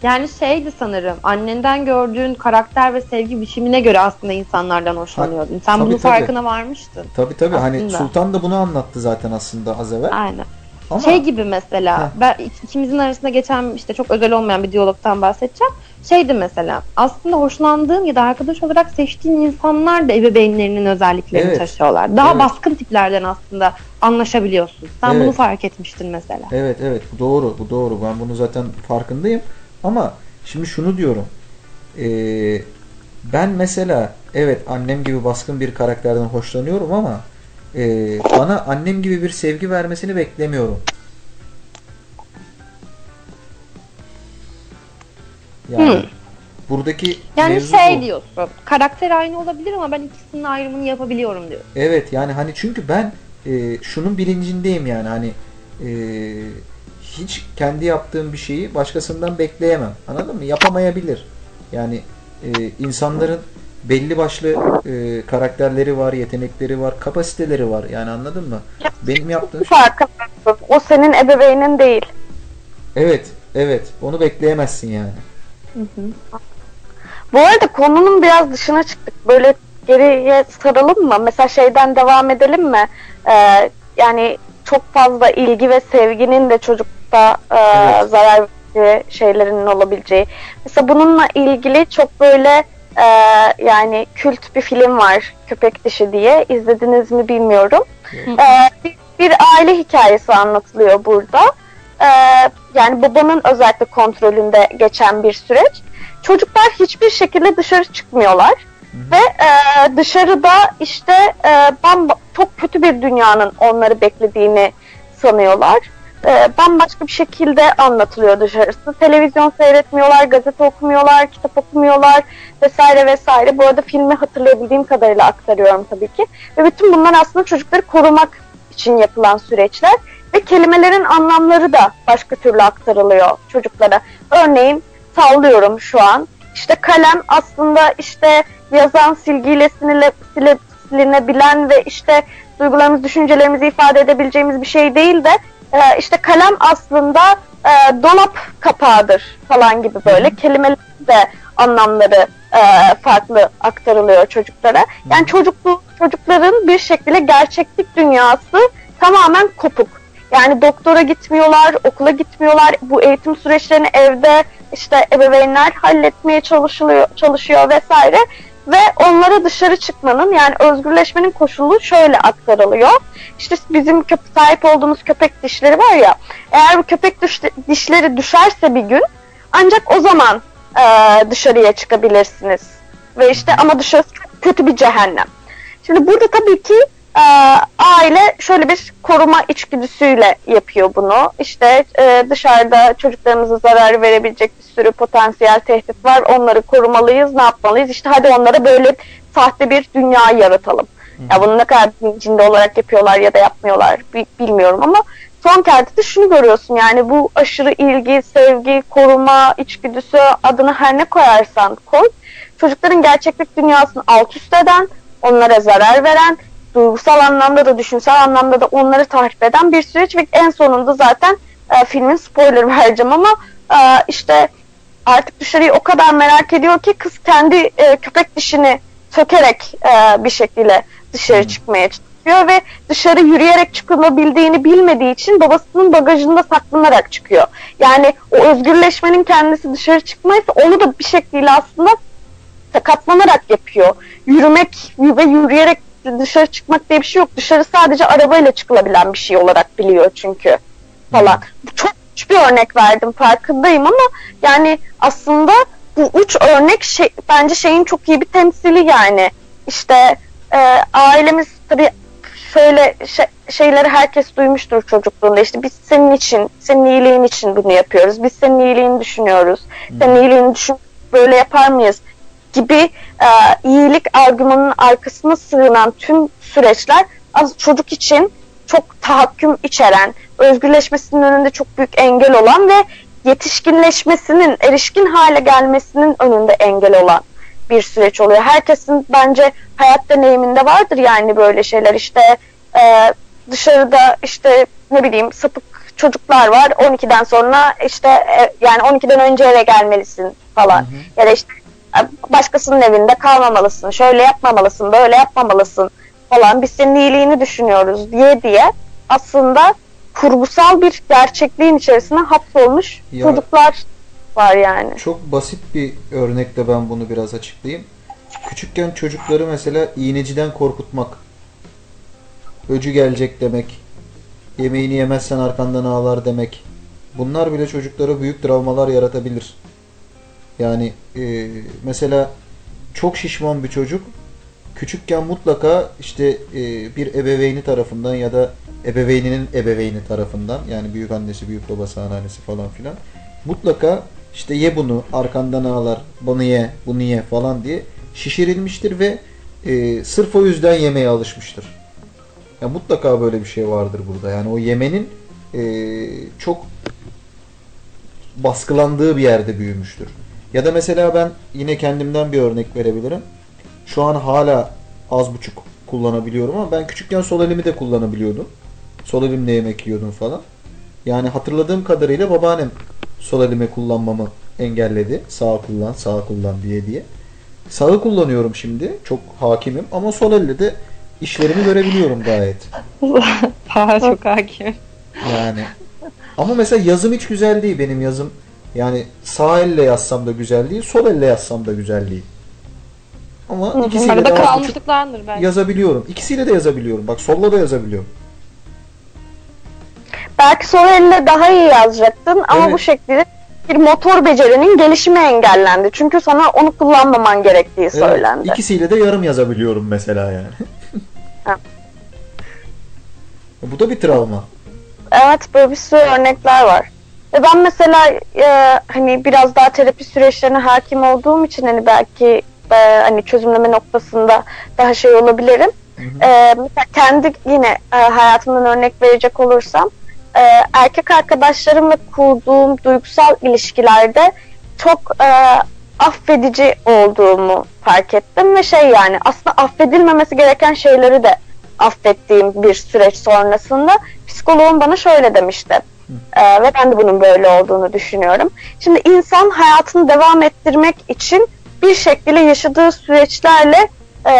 Yani şeydi sanırım. Annenden gördüğün karakter ve sevgi biçimine göre aslında insanlardan hoşlanıyordun. Sen tabii, bunun tabii. farkına varmıştın. Tabii tabii hani Aslında. Sultan da bunu anlattı zaten aslında az evvel. Aynen. Ama Şey gibi mesela Heh. ben ik- ikimizin arasında geçen işte çok özel olmayan bir diyalogtan bahsedeceğim. Şeydi mesela aslında hoşlandığın ya da arkadaş olarak seçtiğin insanlar da ebeveynlerinin özelliklerini Evet. taşıyorlar. Daha Evet. baskın tiplerden aslında anlaşabiliyorsun. Sen Evet. bunu fark etmiştin mesela. Evet evet bu doğru bu doğru ben bunu zaten farkındayım ama şimdi şunu diyorum Ee, ben mesela evet annem gibi baskın bir karakterden hoşlanıyorum ama e, bana annem gibi bir sevgi vermesini beklemiyorum. Yani Hmm. buradaki Yani mevzu şey bu. diyorsun. Karakter aynı olabilir ama ben ikisinin ayrımını yapabiliyorum diyor. Evet yani hani çünkü ben e, şunun bilincindeyim yani hani e, hiç kendi yaptığım bir şeyi başkasından bekleyemem. Anladın mı? Yapamayabilir. Yani e, insanların belli başlı e, karakterleri var, yetenekleri var, kapasiteleri var. Yani anladın mı? Benim yaptığım şey... Farkındasın. O senin ebeveynin değil. Evet, evet. Onu bekleyemezsin yani. Bu arada konunun biraz dışına çıktık. Böyle geriye saralım mı? Mesela şeyden devam edelim mi? Ee, yani çok fazla ilgi ve sevginin de çocukta e, Evet. zarar verici şeylerinin olabileceği. Mesela bununla ilgili çok böyle e, yani kült bir film var Köpek Dişi diye. İzlediniz mi bilmiyorum. Yok. Ee, bir, bir aile hikayesi anlatılıyor burada. Ee, yani babanın özellikle kontrolünde geçen bir süreç. Çocuklar hiçbir şekilde dışarı çıkmıyorlar ve e, dışarıda işte e, bamba, çok kötü bir dünyanın onları beklediğini sanıyorlar. E, bambaşka bir şekilde anlatılıyor dışarısı. Televizyon seyretmiyorlar, gazete okumuyorlar, kitap okumuyorlar vesaire vesaire. Bu arada filmi hatırlayabildiğim kadarıyla aktarıyorum tabii ki. Ve bütün bunlar aslında çocukları korumak için yapılan süreçler ve kelimelerin anlamları da başka türlü aktarılıyor çocuklara. Örneğin sallıyorum şu an. İşte kalem aslında işte yazan silgiyle sinile, sile, silinebilen ve işte duygularımız, düşüncelerimizi ifade edebileceğimiz bir şey değil de e, işte kalem aslında e, dolap kapağıdır falan gibi böyle kelimelerin de anlamları e, farklı aktarılıyor çocuklara. Yani çocuklu çocukların bir şekilde gerçeklik dünyası tamamen kopuk. Yani doktora gitmiyorlar, okula gitmiyorlar. Bu eğitim süreçlerini evde işte ebeveynler halletmeye çalışılıyor, çalışıyor vesaire. Ve onlara dışarı çıkmanın yani özgürleşmenin koşulu şöyle aktarılıyor. İşte bizim köp sahip olduğumuz köpek dişleri var ya. Eğer bu köpek diş dişleri düşerse bir gün ancak o zaman e, dışarıya çıkabilirsiniz. Ve işte ama dışarısı kötü bir cehennem. Şimdi burada tabii ki e, aile şöyle bir koruma içgüdüsüyle yapıyor bunu. İşte e, dışarıda çocuklarımıza zarar verebilecek bir sürü potansiyel tehdit var. Onları korumalıyız. Ne yapmalıyız? İşte hadi onlara böyle sahte bir dünya yaratalım. Ya bunu ne kadar bilincinde olarak yapıyorlar ya da yapmıyorlar bi- bilmiyorum ama son kertede şunu görüyorsun yani bu aşırı ilgi, sevgi, koruma içgüdüsü adını her ne koyarsan koy çocukların gerçeklik dünyasını alt üst eden, onlara zarar veren, duygusal anlamda da düşünsel anlamda da onları tahrip eden bir süreç ve en sonunda zaten e, filmin spoiler vereceğim ama e, işte artık dışarıyı o kadar merak ediyor ki kız kendi e, köpek dişini sökerek e, bir şekilde dışarı Hmm. çıkmaya çalışıyor ve dışarı yürüyerek çıkılabildiğini bilmediği için babasının bagajında saklanarak çıkıyor. Yani o özgürleşmenin kendisi dışarı çıkmaysa onu da bir şekilde aslında sakatlanarak yapıyor. Yürümek ve yürüyerek dışarı çıkmak diye bir şey yok. Dışarı sadece arabayla çıkılabilen bir şey olarak biliyor çünkü falan. Çok uç bir örnek verdim farkındayım ama yani aslında bu uç örnek şey, bence şeyin çok iyi bir temsili yani. İşte e, ailemiz tabii şöyle şey, şeyleri herkes duymuştur çocukluğunda işte biz senin için, senin iyiliğin için bunu yapıyoruz. Biz senin iyiliğini düşünüyoruz. Senin iyiliğini düşün böyle yapar mıyız? Gibi e, iyilik argümanının arkasına sığınan tüm süreçler az çocuk için çok tahakküm içeren, özgürleşmesinin önünde çok büyük engel olan ve yetişkinleşmesinin, erişkin hale gelmesinin önünde engel olan bir süreç oluyor. Herkesin bence hayat deneyiminde vardır yani böyle şeyler. İşte e, dışarıda işte ne bileyim sapık çocuklar var. 12'den sonra işte e, yani 12'den önce eve gelmelisin falan. Ya da işte başkasının evinde kalmamalısın şöyle yapmamalısın böyle yapmamalısın falan biz senin iyiliğini düşünüyoruz diye diye aslında kurgusal bir gerçekliğin içerisine hapsolmuş Ya- çocuklar var yani. Çok basit bir örnekle ben bunu biraz açıklayayım. Küçükken çocukları mesela iğneciden korkutmak. Öcü gelecek demek. Yemeğini yemezsen arkandan ağlar demek. Bunlar bile çocuklara büyük travmalar yaratabilir. Yani e, mesela çok şişman bir çocuk küçükken mutlaka işte e, bir ebeveyni tarafından ya da ebeveyninin ebeveyni tarafından yani büyük annesi, büyük babası, anneannesi falan filan mutlaka işte ye bunu arkandan ağlar bunu ye bunu ye falan diye şişirilmiştir ve e, sırf o yüzden yemeye alışmıştır. Ya mutlaka böyle bir şey vardır burada. Yani o yemenin e, çok baskılandığı bir yerde büyümüştür. Ya da mesela ben yine kendimden bir örnek verebilirim. Şu an hala az buçuk kullanabiliyorum ama ben küçükken sol elimi de kullanabiliyordum. Sol elimle yemek yiyordum falan. Yani hatırladığım kadarıyla babaannem sol elime kullanmamı engelledi. Sağ kullan, sağ kullan diye diye. Sağı kullanıyorum şimdi. Çok hakimim ama sol elle de işlerimi görebiliyorum gayet. Daha çok hakim. Yani ama mesela yazım hiç güzel değil benim yazım. Yani sağ elle yazsam da güzel değil, sol elle yazsam da güzel değil. Ama ikisiyle Arada de az buçuk belki. yazabiliyorum. İkisiyle de yazabiliyorum. Bak solla da yazabiliyorum. Belki sol elle daha iyi yazacaktın ama Evet. bu şekilde bir motor becerinin gelişimi engellendi. Çünkü sana onu kullanmaman gerektiği Evet, söylendi. ikisiyle de yarım yazabiliyorum mesela yani. Ha. Bu da bir travma. Evet böyle bir sürü örnekler var. Ve ben mesela e, hani biraz daha terapi süreçlerine hakim olduğum için hani belki e, hani çözümleme noktasında daha şey olabilirim. Hı hı. E, mesela kendi yine e, hayatımdan örnek verecek olursam e, erkek arkadaşlarımla kurduğum duygusal ilişkilerde çok e, affedici olduğumu fark ettim ve şey yani aslında affedilmemesi gereken şeyleri de affettiğim bir süreç sonrasında psikoloğum bana şöyle demişti. Ee, ve ben de bunun böyle olduğunu düşünüyorum. Şimdi insan hayatını devam ettirmek için bir şekilde yaşadığı süreçlerle e,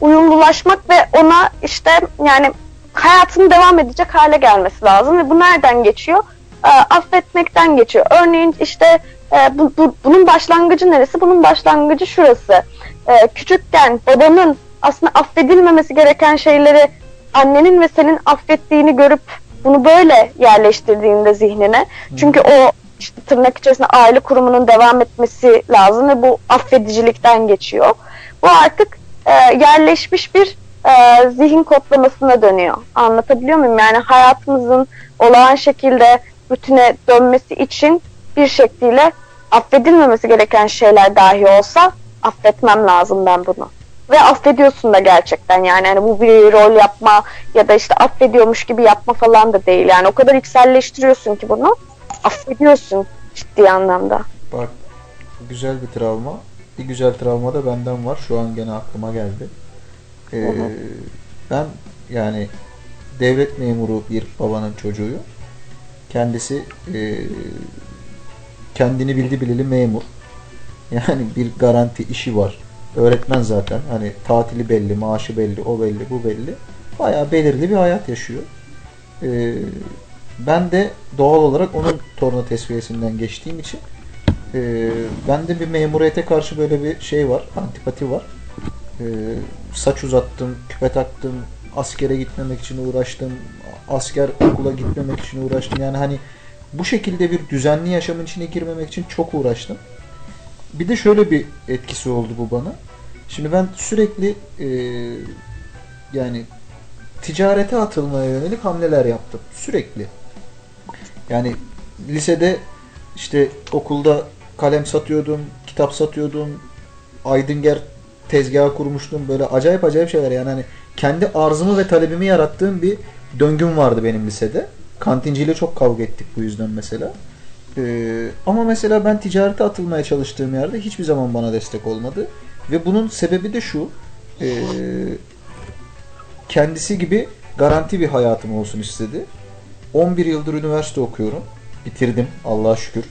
uyumlulaşmak ve ona işte yani hayatını devam edecek hale gelmesi lazım ve bu nereden geçiyor? Ee, affetmekten geçiyor. Örneğin işte e, bu, bu- bunun başlangıcı neresi? Bunun başlangıcı şurası. Ee, küçükken babanın aslında affedilmemesi gereken şeyleri annenin ve senin affettiğini görüp bunu böyle yerleştirdiğinde zihnine çünkü o işte tırnak içerisinde aile kurumunun devam etmesi lazım ve bu affedicilikten geçiyor. Bu artık e, yerleşmiş bir e, zihin kodlamasına dönüyor. Anlatabiliyor muyum? Yani hayatımızın olağan şekilde rutine dönmesi için bir şekliyle affedilmemesi gereken şeyler dahi olsa affetmem lazım ben bunu. Ve affediyorsun da gerçekten yani hani bu bir rol yapma ya da işte affediyormuş gibi yapma falan da değil. Yani o kadar içselleştiriyorsun ki bunu affediyorsun ciddi anlamda. Bak güzel bir travma. Bir güzel travma da benden var. Şu an gene aklıma geldi. Ee, ben yani devlet memuru bir babanın çocuğuyum. Kendisi e, kendini bildi bileli memur. Yani bir garanti işi var. Öğretmen zaten. Hani tatili belli, maaşı belli, o belli, bu belli. Bayağı belirli bir hayat yaşıyor. Ee, ben de doğal olarak onun torna tesviyesinden geçtiğim için e, bende bir memuriyete karşı böyle bir şey var, antipati var. Ee, saç uzattım, küpe taktım, askere gitmemek için uğraştım, asker okula gitmemek için uğraştım. Yani hani bu şekilde bir düzenli yaşamın içine girmemek için çok uğraştım. Bir de şöyle bir etkisi oldu bu bana. Şimdi ben sürekli e, yani ticarete atılmaya yönelik hamleler yaptım. Sürekli. Yani lisede işte okulda kalem satıyordum, kitap satıyordum, Aydınger tezgahı kurmuştum. Böyle acayip acayip şeyler yani hani kendi arzımı ve talebimi yarattığım bir döngüm vardı benim lisede. Kantinciyle çok kavga ettik bu yüzden mesela. Ee, ama mesela ben ticarete atılmaya çalıştığım yerde hiçbir zaman bana destek olmadı. Ve bunun sebebi de şu. ee, kendisi gibi garanti bir hayatım olsun istedi. 11 yıldır üniversite okuyorum. Bitirdim Allah'a şükür.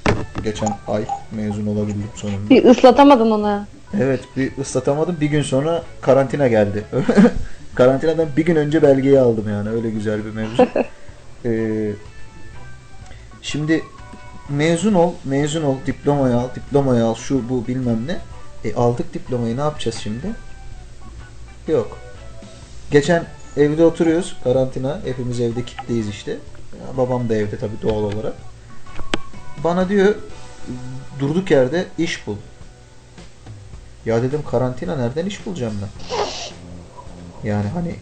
Geçen ay mezun olabildim sonunda. Bir ıslatamadın onu. Evet bir ıslatamadım. Bir gün sonra karantina geldi. Karantinadan bir gün önce belgeyi aldım yani. Öyle güzel bir mevzu. Ee, şimdi mezun ol, mezun ol, diplomayı al, diplomayı al, şu bu bilmem ne. E aldık diplomayı ne yapacağız şimdi? Yok. Geçen evde oturuyoruz karantina. Hepimiz evde kilitliyiz işte. Ya, babam da evde tabii doğal olarak. Bana diyor durduk yerde iş bul. Ya dedim karantina nereden iş bulacağım ben? Yani hani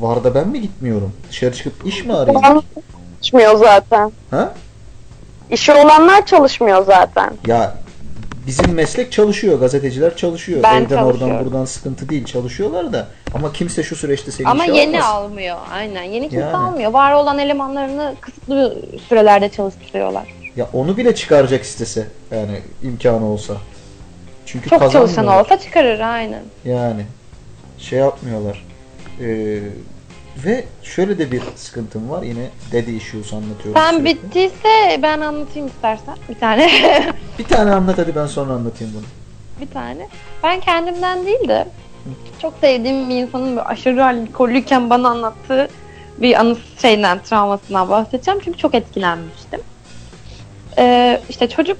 var da ben mi gitmiyorum? Dışarı çıkıp iş mi arayayım? Geçmiyor zaten. Ha? İşi olanlar çalışmıyor zaten. Ya bizim meslek çalışıyor. Gazeteciler çalışıyor. Ben Evden oradan buradan sıkıntı değil. Çalışıyorlar da. Ama kimse şu süreçte seni Ama işe yeni almaz. almıyor. Aynen. Yeni kimse Yani. almıyor. Var olan elemanlarını kısıtlı sürelerde çalıştırıyorlar. Ya onu bile çıkaracak istese. Yani imkanı olsa. Çünkü Çok çalışan olsa çıkarır aynen. Yani şey yapmıyorlar. Ee, ve şöyle de bir sıkıntım var. Yine daddy issues anlatıyorum Sen sürekli. bittiyse ben anlatayım istersen. Bir tane. Bir tane anlat hadi ben sonra anlatayım bunu. bir tane. Ben kendimden değil de çok sevdiğim bir insanın böyle aşırı alkollüyken bana anlattığı bir anısı şeyden, travmasından bahsedeceğim. Çünkü çok etkilenmiştim. Ee, işte çocuk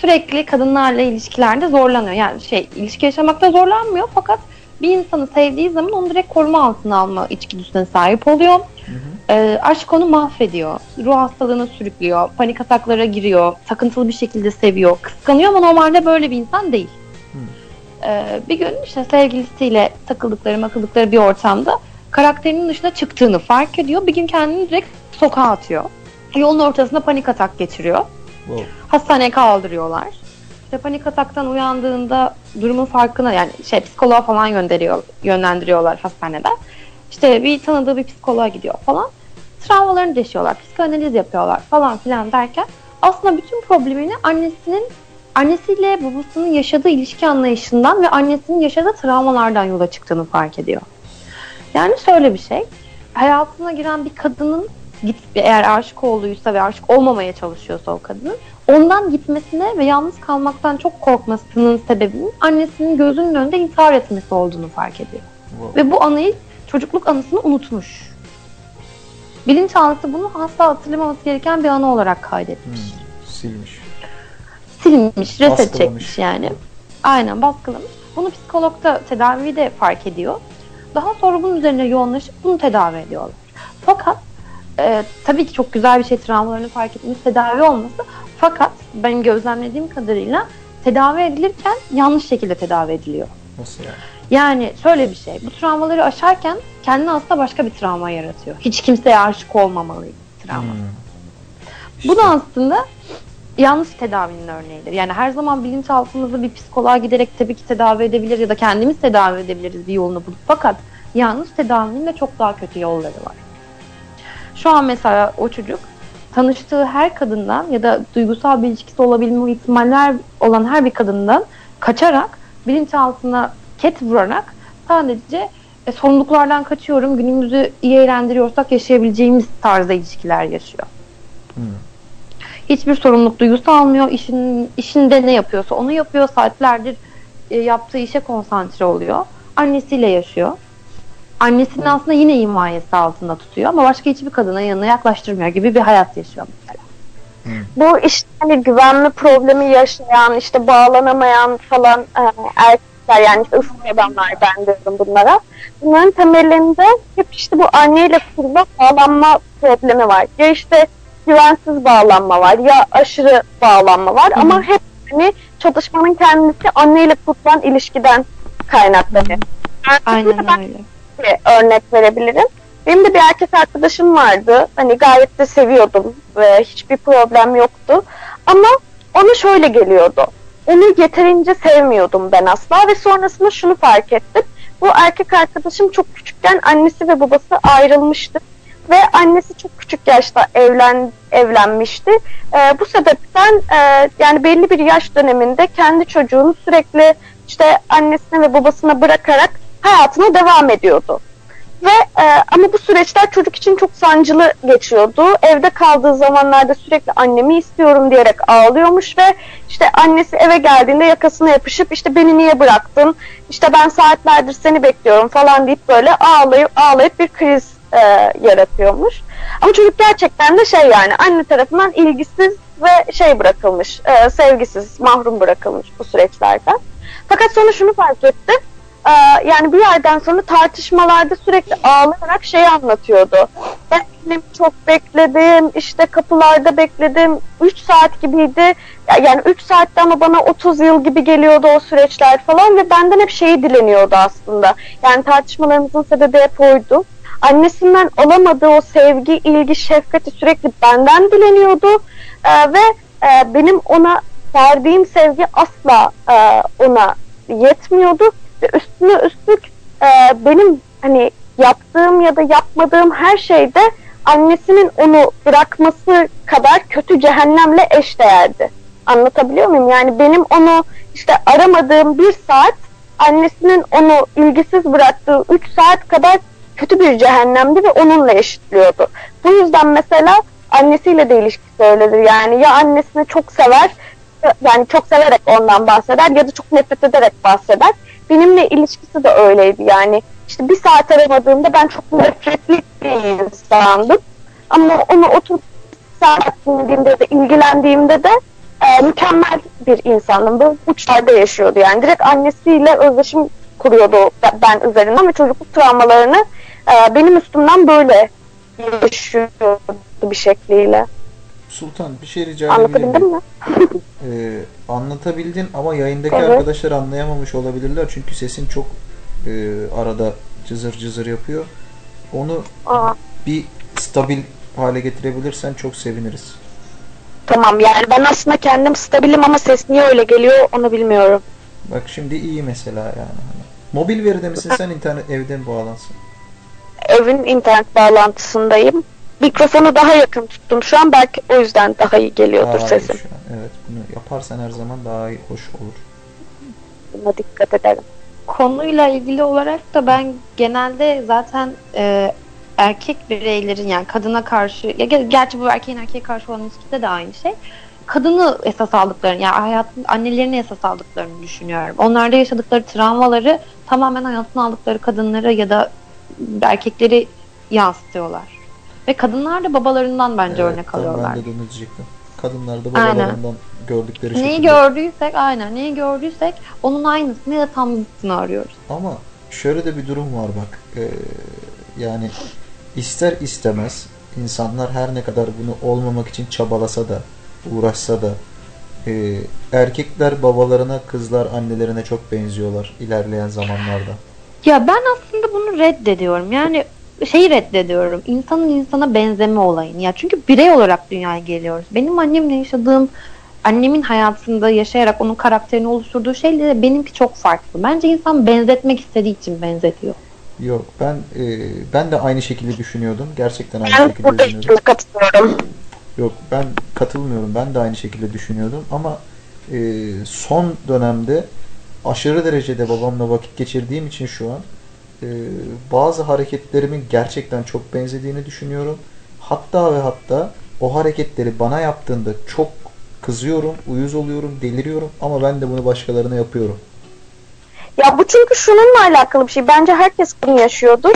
sürekli kadınlarla ilişkilerde zorlanıyor. Yani şey ilişki yaşamakta zorlanmıyor fakat bir insanı sevdiği zaman onu direkt koruma altına alma içgüdüsüne sahip oluyor. Hı hı. Ee, aşk onu mahvediyor. Ruh hastalığına sürüklüyor. Panik ataklara giriyor. Takıntılı bir şekilde seviyor. Kıskanıyor ama normalde böyle bir insan değil. Hı. Ee, bir gün işte sevgilisiyle takıldıkları makıldıkları bir ortamda karakterinin dışına çıktığını fark ediyor. Bir gün kendini direkt sokağa atıyor. Yolun ortasında panik atak geçiriyor. Wow. Hastaneye kaldırıyorlar. İşte panik ataktan uyandığında durumun farkına yani şey psikoloğa falan gönderiyor, yönlendiriyorlar hastanede. İşte bir tanıdığı bir psikoloğa gidiyor falan. Travmalarını deşiyorlar, psikanaliz yapıyorlar falan filan derken aslında bütün problemini annesinin annesiyle babasının yaşadığı ilişki anlayışından ve annesinin yaşadığı travmalardan yola çıktığını fark ediyor. Yani şöyle bir şey. Hayatına giren bir kadının git eğer aşık olduysa ve aşık olmamaya çalışıyorsa o kadının ondan gitmesine ve yalnız kalmaktan çok korkmasının sebebinin annesinin gözünün önünde intihar etmesi olduğunu fark ediyor. Wow. Ve bu anıyı çocukluk anısını unutmuş. Bilinçaltı bunu asla hatırlamaması gereken bir anı olarak kaydetmiş. Hmm, silmiş. Silmiş, reset çekmiş yani. Aynen baskılamış. Bunu psikologda tedavi de fark ediyor. Daha sonra bunun üzerine yoğunlaşıp bunu tedavi ediyorlar. Fakat e, tabii ki çok güzel bir şey travmalarını fark etmesi, tedavi olması. Fakat benim gözlemlediğim kadarıyla tedavi edilirken yanlış şekilde tedavi ediliyor. Nasıl yani? Yani şöyle bir şey. Bu travmaları aşarken kendine aslında başka bir travma yaratıyor. Hiç kimseye aşık olmamalı travma. Hmm. Bu da İşte. aslında yanlış tedavinin örneğidir. Yani her zaman bilinçaltımızı bir psikoloğa giderek tabii ki tedavi edebilir ya da kendimiz tedavi edebiliriz bir yolunu bulup. Fakat yanlış tedavinin de çok daha kötü yolları var. Şu an mesela o çocuk tanıştığı her kadından ya da duygusal bir ilişkisi olabilme ihtimaller olan her bir kadından kaçarak bilinçaltına ket vurarak sadece e, sorumluluklardan kaçıyorum günümüzü iyi eğlendiriyorsak yaşayabileceğimiz tarzda ilişkiler yaşıyor. Hmm. Hiçbir sorumluluk duygusu almıyor. İşin, işinde ne yapıyorsa onu yapıyor. Saatlerdir e, yaptığı işe konsantre oluyor. Annesiyle yaşıyor. Annesini aslında yine himayesi altında tutuyor ama başka hiçbir kadına yanına yaklaştırmıyor gibi bir hayat yaşıyor mesela. Bu işte hani güvenme problemi yaşayan, işte bağlanamayan falan e, erkekler yani işte ıslak adamlar ben diyorum bunlara. Bunların temelinde hep işte bu anneyle kurulan bağlanma problemi var. Ya işte güvensiz bağlanma var ya aşırı bağlanma var hı. ama hep hani çatışmanın kendisi anneyle kurulan ilişkiden kaynaklanıyor. Aynen Ben öyle. Bir örnek verebilirim. Benim de bir erkek arkadaşım vardı. Hani gayet de seviyordum ve hiçbir problem yoktu. Ama ona şöyle geliyordu. Onu yeterince sevmiyordum ben asla ve sonrasında şunu fark ettim. Bu erkek arkadaşım çok küçükken annesi ve babası ayrılmıştı ve annesi çok küçük yaşta evlen evlenmişti. Ee, bu sebepten e, yani belli bir yaş döneminde kendi çocuğunu sürekli işte annesine ve babasına bırakarak hayatına devam ediyordu. Ve e, ama bu süreçler çocuk için çok sancılı geçiyordu. Evde kaldığı zamanlarda sürekli annemi istiyorum diyerek ağlıyormuş ve işte annesi eve geldiğinde yakasına yapışıp işte beni niye bıraktın? İşte ben saatlerdir seni bekliyorum falan deyip böyle ağlayıp ağlayıp bir kriz e, yaratıyormuş. Ama çocuk gerçekten de şey yani anne tarafından ilgisiz ve şey bırakılmış, e, sevgisiz, mahrum bırakılmış bu süreçlerden. Fakat sonra şunu fark etti. Ee, yani bir yerden sonra tartışmalarda sürekli ağlayarak şeyi anlatıyordu. Ben annemi çok bekledim, işte kapılarda bekledim, 3 saat gibiydi. Ya- Yani 3 saatte ama bana 30 yıl gibi geliyordu o süreçler falan ve benden hep şeyi dileniyordu aslında. Yani tartışmalarımızın sebebi hep oydu. Annesinden alamadığı o sevgi, ilgi, şefkati sürekli benden dileniyordu. E, ve e, benim ona verdiğim sevgi asla e, ona yetmiyordu ve üstüne üstlük e, benim hani yaptığım ya da yapmadığım her şeyde annesinin onu bırakması kadar kötü cehennemle eşdeğerdi. Anlatabiliyor muyum? Yani benim onu işte aramadığım bir saat annesinin onu ilgisiz bıraktığı 3 saat kadar kötü bir cehennemdi ve onunla eşitliyordu. Bu yüzden mesela annesiyle de ilişkisi öyledir. Yani ya annesini çok sever yani çok severek ondan bahseder ya da çok nefret ederek bahseder. Benimle ilişkisi de öyleydi yani. İşte bir saat aramadığımda ben çok nefretli bir insandım. Ama onu oturup bir saat dinlediğimde de ilgilendiğimde de e, mükemmel bir insandım. Böyle uçlarda yaşıyordu yani. Direkt annesiyle özdeşim kuruyordu ben üzerinden ve çocukluk travmalarını e, benim üstümden böyle yaşıyordu bir şekliyle. Sultan bir şey rica edebilir Anlatabildim mi? Ee, anlatabildin ama yayındaki Evet. arkadaşlar anlayamamış olabilirler çünkü sesin çok e, arada cızır cızır yapıyor. Onu Aa, bir stabil hale getirebilirsen çok seviniriz. tamam yani ben aslında kendim stabilim ama ses niye öyle geliyor onu bilmiyorum. Bak şimdi iyi mesela yani. Mobil veride misin sen internet evden bağlansın. Evin internet bağlantısındayım. Mikrofonu daha yakın tuttum şu an belki o yüzden daha iyi geliyordur Daha iyi sesim. an. Evet bunu yaparsan her zaman daha iyi, hoş olur. Buna dikkat ederim. Konuyla ilgili olarak da ben genelde zaten e, erkek bireylerin yani kadına karşı ya ger- gerçi bu erkeğin erkeğe karşı olan ilişkide de aynı şey. Kadını esas aldıklarını yani hayatın annelerini esas aldıklarını düşünüyorum. Onlarda yaşadıkları travmaları tamamen hayatına aldıkları kadınları ya da erkekleri yansıtıyorlar. Ve kadınlar da babalarından bence Evet, örnek alıyorlar. Ben de onu diyecektim. Kadınlar da Aynen. babalarından gördükleri Neyi şekilde. gördüysek aynen neyi gördüysek onun aynısını ya da tam zıttını arıyoruz. Ama şöyle de bir durum var bak. Ee, yani ister istemez insanlar her ne kadar bunu olmamak için çabalasa da uğraşsa da e, erkekler babalarına kızlar annelerine çok benziyorlar ilerleyen zamanlarda. Ya ben aslında bunu reddediyorum. Yani şeyi reddediyorum. İnsanın insana benzeme olayını. Ya çünkü birey olarak dünyaya geliyoruz. Benim annemle yaşadığım annemin hayatında yaşayarak onun karakterini oluşturduğu şeyle benimki çok farklı. Bence insan benzetmek istediği için benzetiyor. Yok ben e, ben de aynı şekilde düşünüyordum. Gerçekten aynı Ben şekilde düşünüyordum. katılıyorum. Yok ben katılmıyorum. Ben de aynı şekilde düşünüyordum ama e, son dönemde aşırı derecede babamla vakit geçirdiğim için şu an e, bazı hareketlerimin gerçekten çok benzediğini düşünüyorum. Hatta ve hatta o hareketleri bana yaptığında çok kızıyorum, uyuz oluyorum, deliriyorum ama ben de bunu başkalarına yapıyorum. Ya bu çünkü şununla alakalı bir şey. Bence herkes bunu yaşıyordur.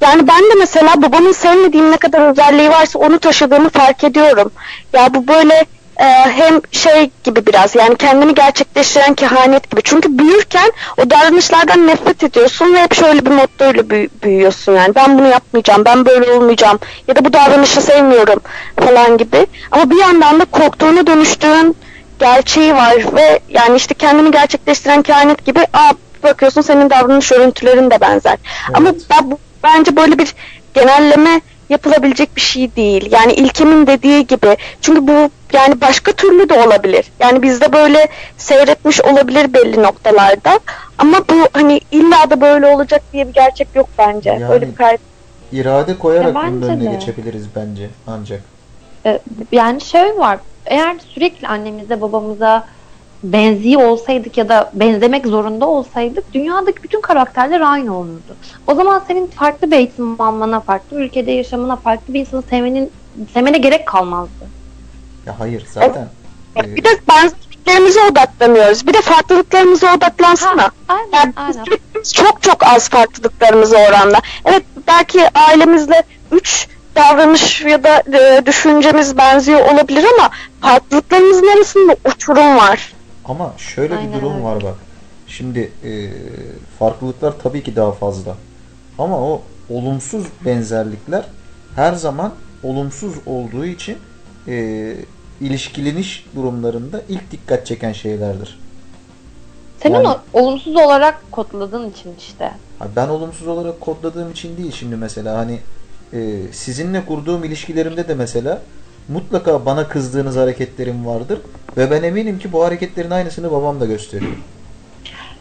Yani ben de mesela babamın sevmediğim ne kadar özelliği varsa onu taşıdığımı fark ediyorum. Ya bu böyle e, hem şey gibi biraz yani kendini gerçekleştiren kehanet gibi. Çünkü büyürken o davranışlardan nefret ediyorsun ve hep şöyle bir mottoyla büyü- büyüyorsun yani. Ben bunu yapmayacağım, ben böyle olmayacağım ya da bu davranışı sevmiyorum falan gibi. Ama bir yandan da korktuğunu dönüştüğün gerçeği var ve yani işte kendini gerçekleştiren kehanet gibi aa bakıyorsun senin davranış örüntülerin de benzer. Ama ben, bence böyle bir genelleme yapılabilecek bir şey değil. Yani İlkem'in dediği gibi. Çünkü bu yani başka türlü de olabilir. Yani bizde böyle seyretmiş olabilir belli noktalarda. Ama bu hani illa da böyle olacak diye bir gerçek yok bence. Yani- Öyle bir kayıt. İrade koyarak Ya bunun önüne de. geçebiliriz bence ancak. Yani şöyle var. Eğer sürekli annemize babamıza benziyor olsaydık ya da benzemek zorunda olsaydık dünyadaki bütün karakterler aynı olurdu. O zaman senin farklı bir eğitim almana, farklı bir ülkede yaşamana, farklı bir insanı sevmenin sevmene gerek kalmazdı. Ya hayır zaten e, Bir de benzerliklerimize odaklanıyoruz. Bir de farklılıklarımıza odaklansana. aynen, Yani aynen. çok çok az farklılıklarımız oranla. Evet belki ailemizle üç davranış ya da e, düşüncemiz benziyor olabilir ama farklılıklarımızın arasında uçurum var. Ama şöyle Aynen bir durum öyle. var bak. Şimdi e, farklılıklar tabii ki daha fazla. Ama o olumsuz benzerlikler her zaman olumsuz olduğu için e, ilişkileniş durumlarında ilk dikkat çeken şeylerdir. Senin Yani- olumsuz olarak kodladığın için işte. Ben olumsuz olarak kodladığım için değil şimdi mesela hani e, sizinle kurduğum ilişkilerimde de mesela mutlaka bana kızdığınız hareketlerim vardır. Ve ben eminim ki bu hareketlerin aynısını babam da gösteriyor.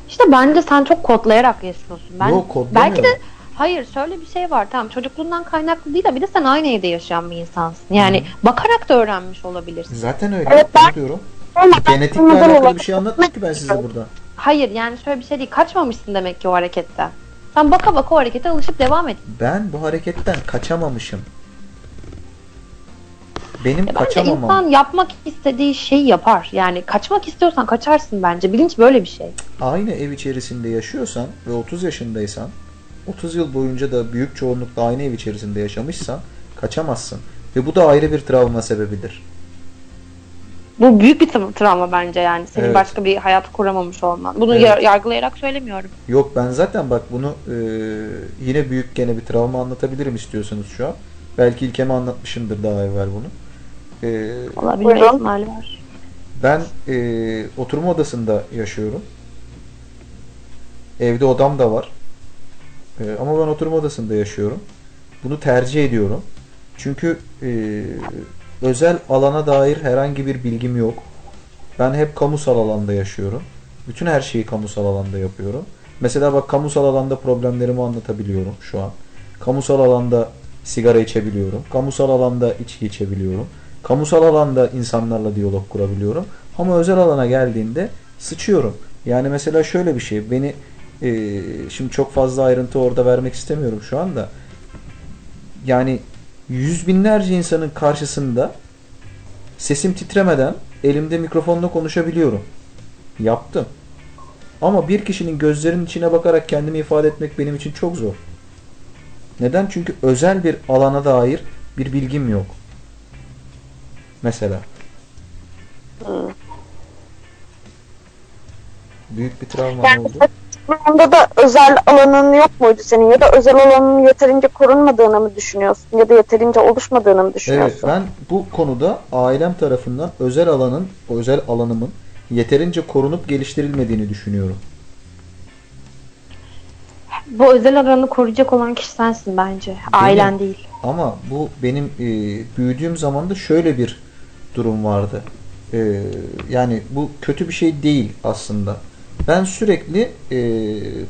İşte bence sen çok kodlayarak yaşıyorsun. Ben, Yok, kodlamıyorum. belki de hayır şöyle bir şey var tamam çocukluğundan kaynaklı değil de bir de sen aynı evde yaşayan bir insansın. Yani bakarak da öğrenmiş olabilirsin. Zaten öyle. Evet, ben- diyorum. Genetikle alakalı olabilir? bir şey anlatmadım ki ben size burada. Hayır yani şöyle bir şey değil kaçmamışsın demek ki o hareketten. Sen baka baka o harekete alışıp devam et. Ben bu hareketten kaçamamışım. Benim Ya Bence kaçamamam. insan yapmak istediği şeyi yapar. Yani kaçmak istiyorsan kaçarsın bence. Bilinç böyle bir şey. Aynı ev içerisinde yaşıyorsan ve 30 yaşındaysan 30 yıl boyunca da büyük çoğunlukla aynı ev içerisinde yaşamışsan kaçamazsın. Ve bu da ayrı bir travma sebebidir. Bu büyük bir tra- travma bence yani. Senin Evet. başka bir hayat kuramamış olman. Bunu Evet. yar- yargılayarak söylemiyorum. Yok ben zaten bak bunu e, yine büyük gene bir travma anlatabilirim istiyorsanız şu an. Belki ilkeme anlatmışımdır daha evvel bunu. E, Olabilme Buyurun. ihtimali var. ben e, oturma odasında yaşıyorum. Evde odam da var. E, ama ben oturma odasında yaşıyorum. Bunu tercih ediyorum. Çünkü e, özel alana dair herhangi bir bilgim yok. Ben hep kamusal alanda yaşıyorum. Bütün her şeyi kamusal alanda yapıyorum. Mesela bak kamusal alanda problemlerimi anlatabiliyorum şu an. Kamusal alanda sigara içebiliyorum. Kamusal alanda içki içebiliyorum. Kamusal alanda insanlarla diyalog kurabiliyorum. Ama özel alana geldiğinde sıçıyorum. Yani mesela şöyle bir şey. Beni e, şimdi çok fazla ayrıntı orada vermek istemiyorum şu anda. Yani yüz binlerce insanın karşısında sesim titremeden elimde mikrofonla konuşabiliyorum. Yaptım. Ama bir kişinin gözlerinin içine bakarak kendimi ifade etmek benim için çok zor. Neden? Çünkü özel bir alana dair bir bilgim yok. Mesela. Büyük bir travma Yani oldu. Onda da özel alanın yok muydu senin ya da özel alanın yeterince korunmadığını mı düşünüyorsun ya da yeterince oluşmadığını mı Evet düşünüyorsun? ben bu konuda ailem tarafından özel alanın, o özel alanımın yeterince korunup geliştirilmediğini düşünüyorum. Bu özel alanı koruyacak olan kişi sensin bence. Ailen değil. Ama bu benim e, büyüdüğüm zaman da şöyle bir durum vardı. E, yani bu kötü bir şey değil aslında. Ben sürekli e,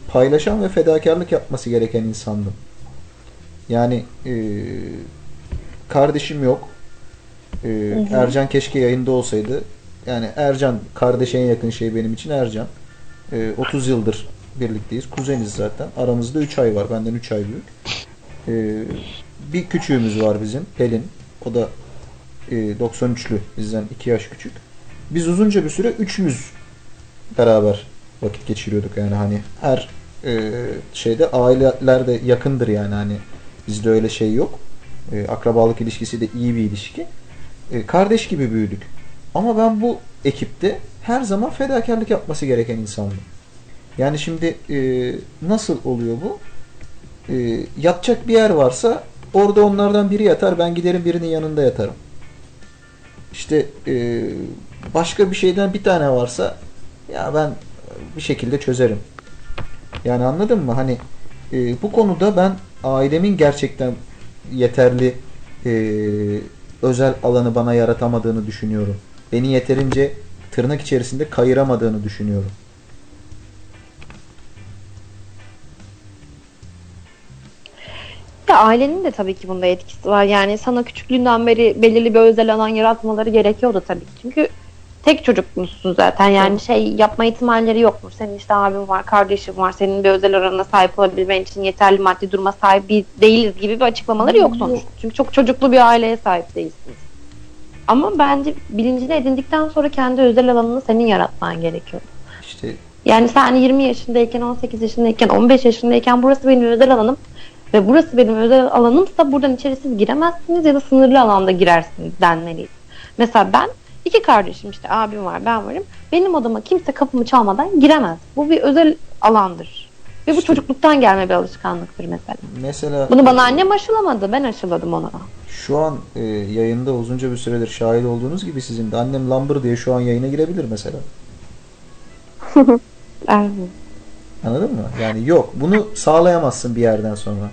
paylaşan ve fedakarlık yapması gereken insandım. Yani e, kardeşim yok. E, Ercan keşke yayında olsaydı. Yani Ercan kardeşe en yakın şey benim için Ercan. E, 30 yıldır birlikteyiz. Kuzeniz zaten. Aramızda 3 ay var. Benden 3 ay büyük. E, bir küçüğümüz var bizim. Pelin. O da e, 93'lü. Bizden 2 yaş küçük. Biz uzunca bir süre üçümüz beraber vakit geçiriyorduk yani hani her e, şeyde aileler de yakındır yani hani bizde öyle şey yok. E, akrabalık ilişkisi de iyi bir ilişki. E, kardeş gibi büyüdük. Ama ben bu ekipte her zaman fedakarlık yapması gereken insandım. Yani şimdi e, nasıl oluyor bu? E, yatacak bir yer varsa orada onlardan biri yatar ben giderim birinin yanında yatarım. İşte e, başka bir şeyden bir tane varsa ya ben bir şekilde çözerim. Yani anladın mı? Hani e, bu konuda ben ailemin gerçekten yeterli e, özel alanı bana yaratamadığını düşünüyorum. Beni yeterince tırnak içerisinde kayıramadığını düşünüyorum. Ya ailenin de tabii ki bunda etkisi var. Yani sana küçüklüğünden beri belirli bir özel alan yaratmaları gerekiyordu tabii ki. Çünkü tek çocukmuşsun zaten. Yani şey yapma ihtimalleri yokmuş. Senin işte abin var, kardeşin var. Senin bir özel alana sahip olabilmen için yeterli maddi duruma sahip değiliz gibi bir açıklamaları yok sonuçta. Çünkü çok çocuklu bir aileye sahip değilsiniz. Ama bence bilincini edindikten sonra kendi özel alanını senin yaratman gerekiyor. İşte Yani sen 20 yaşındayken, 18 yaşındayken, 15 yaşındayken burası benim özel alanım ve burası benim özel alanımsa buradan içeri siz giremezsiniz ya da sınırlı alanda girersiniz denmeliyiz. Mesela ben iki kardeşim işte abim var ben varım. Benim odama kimse kapımı çalmadan giremez. Bu bir özel alandır. Ve bu İşte- çocukluktan gelme bir alışkanlıktır mesela. mesela Bunu bana annem aşılamadı. Ben aşıladım ona. şu an e, yayında uzunca bir süredir şahit olduğunuz gibi sizin de annem lambır diye şu an yayına girebilir mesela. Evet. Anladın mı? Yani yok. Bunu sağlayamazsın bir yerden sonra.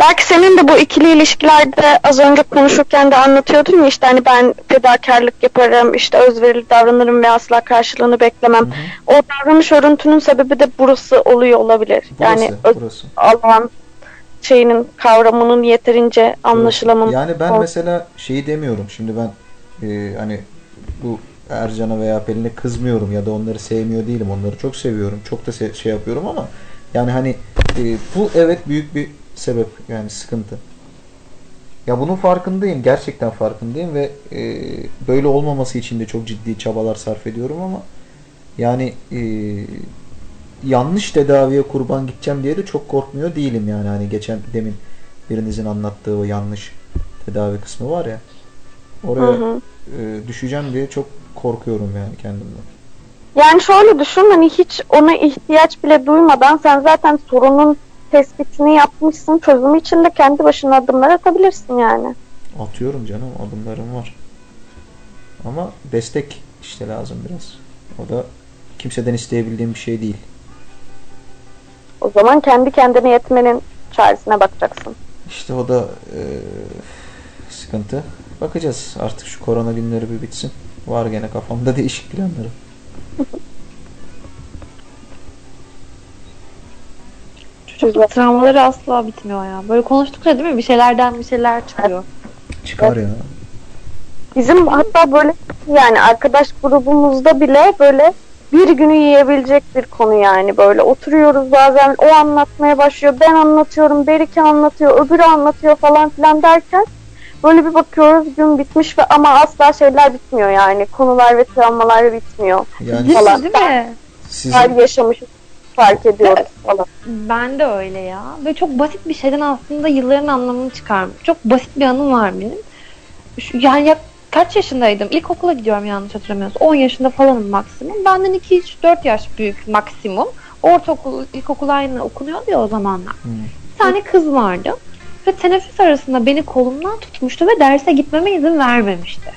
Belki senin de bu ikili ilişkilerde az önce konuşurken de anlatıyordun ya işte hani ben fedakarlık yaparım, işte özverili davranırım ve asla karşılığını beklemem. Hı hı. O davranış örüntünün sebebi de burası oluyor olabilir. yani Burası, öz burası. alan şeyinin kavramının yeterince anlaşılamaması. Yani ben mesela şeyi demiyorum. Şimdi ben e, hani bu Ercan'a veya Pelin'e kızmıyorum ya da onları sevmiyor değilim. Onları çok seviyorum. Çok da se- şey yapıyorum ama yani hani e, bu evet büyük bir sebep yani sıkıntı. Ya bunun farkındayım. Gerçekten farkındayım ve e, böyle olmaması için de çok ciddi çabalar sarf ediyorum ama yani e, yanlış tedaviye kurban gideceğim diye de çok korkmuyor değilim yani hani geçen demin birinizin anlattığı o yanlış tedavi kısmı var ya oraya Hı hı. e, düşeceğim diye çok korkuyorum yani kendimden. Yani şöyle düşün hani hiç ona ihtiyaç bile duymadan sen zaten sorunun tespitini yapmışsın. Çözümü için de kendi başına adımlar atabilirsin yani. Atıyorum canım adımlarım var. Ama destek işte lazım biraz. O da kimseden isteyebildiğim bir şey değil. O zaman kendi kendine yetmenin çaresine bakacaksın. İşte o da e, sıkıntı. Bakacağız. Artık şu korona günleri bir bitsin. Var gene kafamda değişik planlarım. Çocukluk travmaları asla bitmiyor ya. Böyle konuştukça değil mi? Bir şeylerden bir şeyler çıkıyor. Çıkar ya. Bizim hatta böyle yani arkadaş grubumuzda bile böyle bir günü yiyebilecek bir konu yani böyle oturuyoruz bazen o anlatmaya başlıyor ben anlatıyorum Berike anlatıyor öbürü anlatıyor falan filan derken böyle bir bakıyoruz gün bitmiş ve ama asla şeyler bitmiyor yani konular ve travmalar bitmiyor. Yani Değil, Falan. mi, değil mi? Her sizin yaşamışız fark ediyoruz falan. Ben de öyle ya. Böyle çok basit bir şeyden aslında yılların anlamını çıkarmış. Çok basit bir anım var benim. Şu, yani ya, kaç yaşındaydım? İlkokula gidiyorum yanlış hatırlamıyorsam. 10 yaşında falanım maksimum. Benden 2-4 yaş büyük maksimum. Ortaokul, ilkokul aynı okunuyordu ya o zamanlar. Hı. Bir tane kız vardı. Ve teneffüs arasında beni kolumdan tutmuştu ve derse gitmeme izin vermemişti.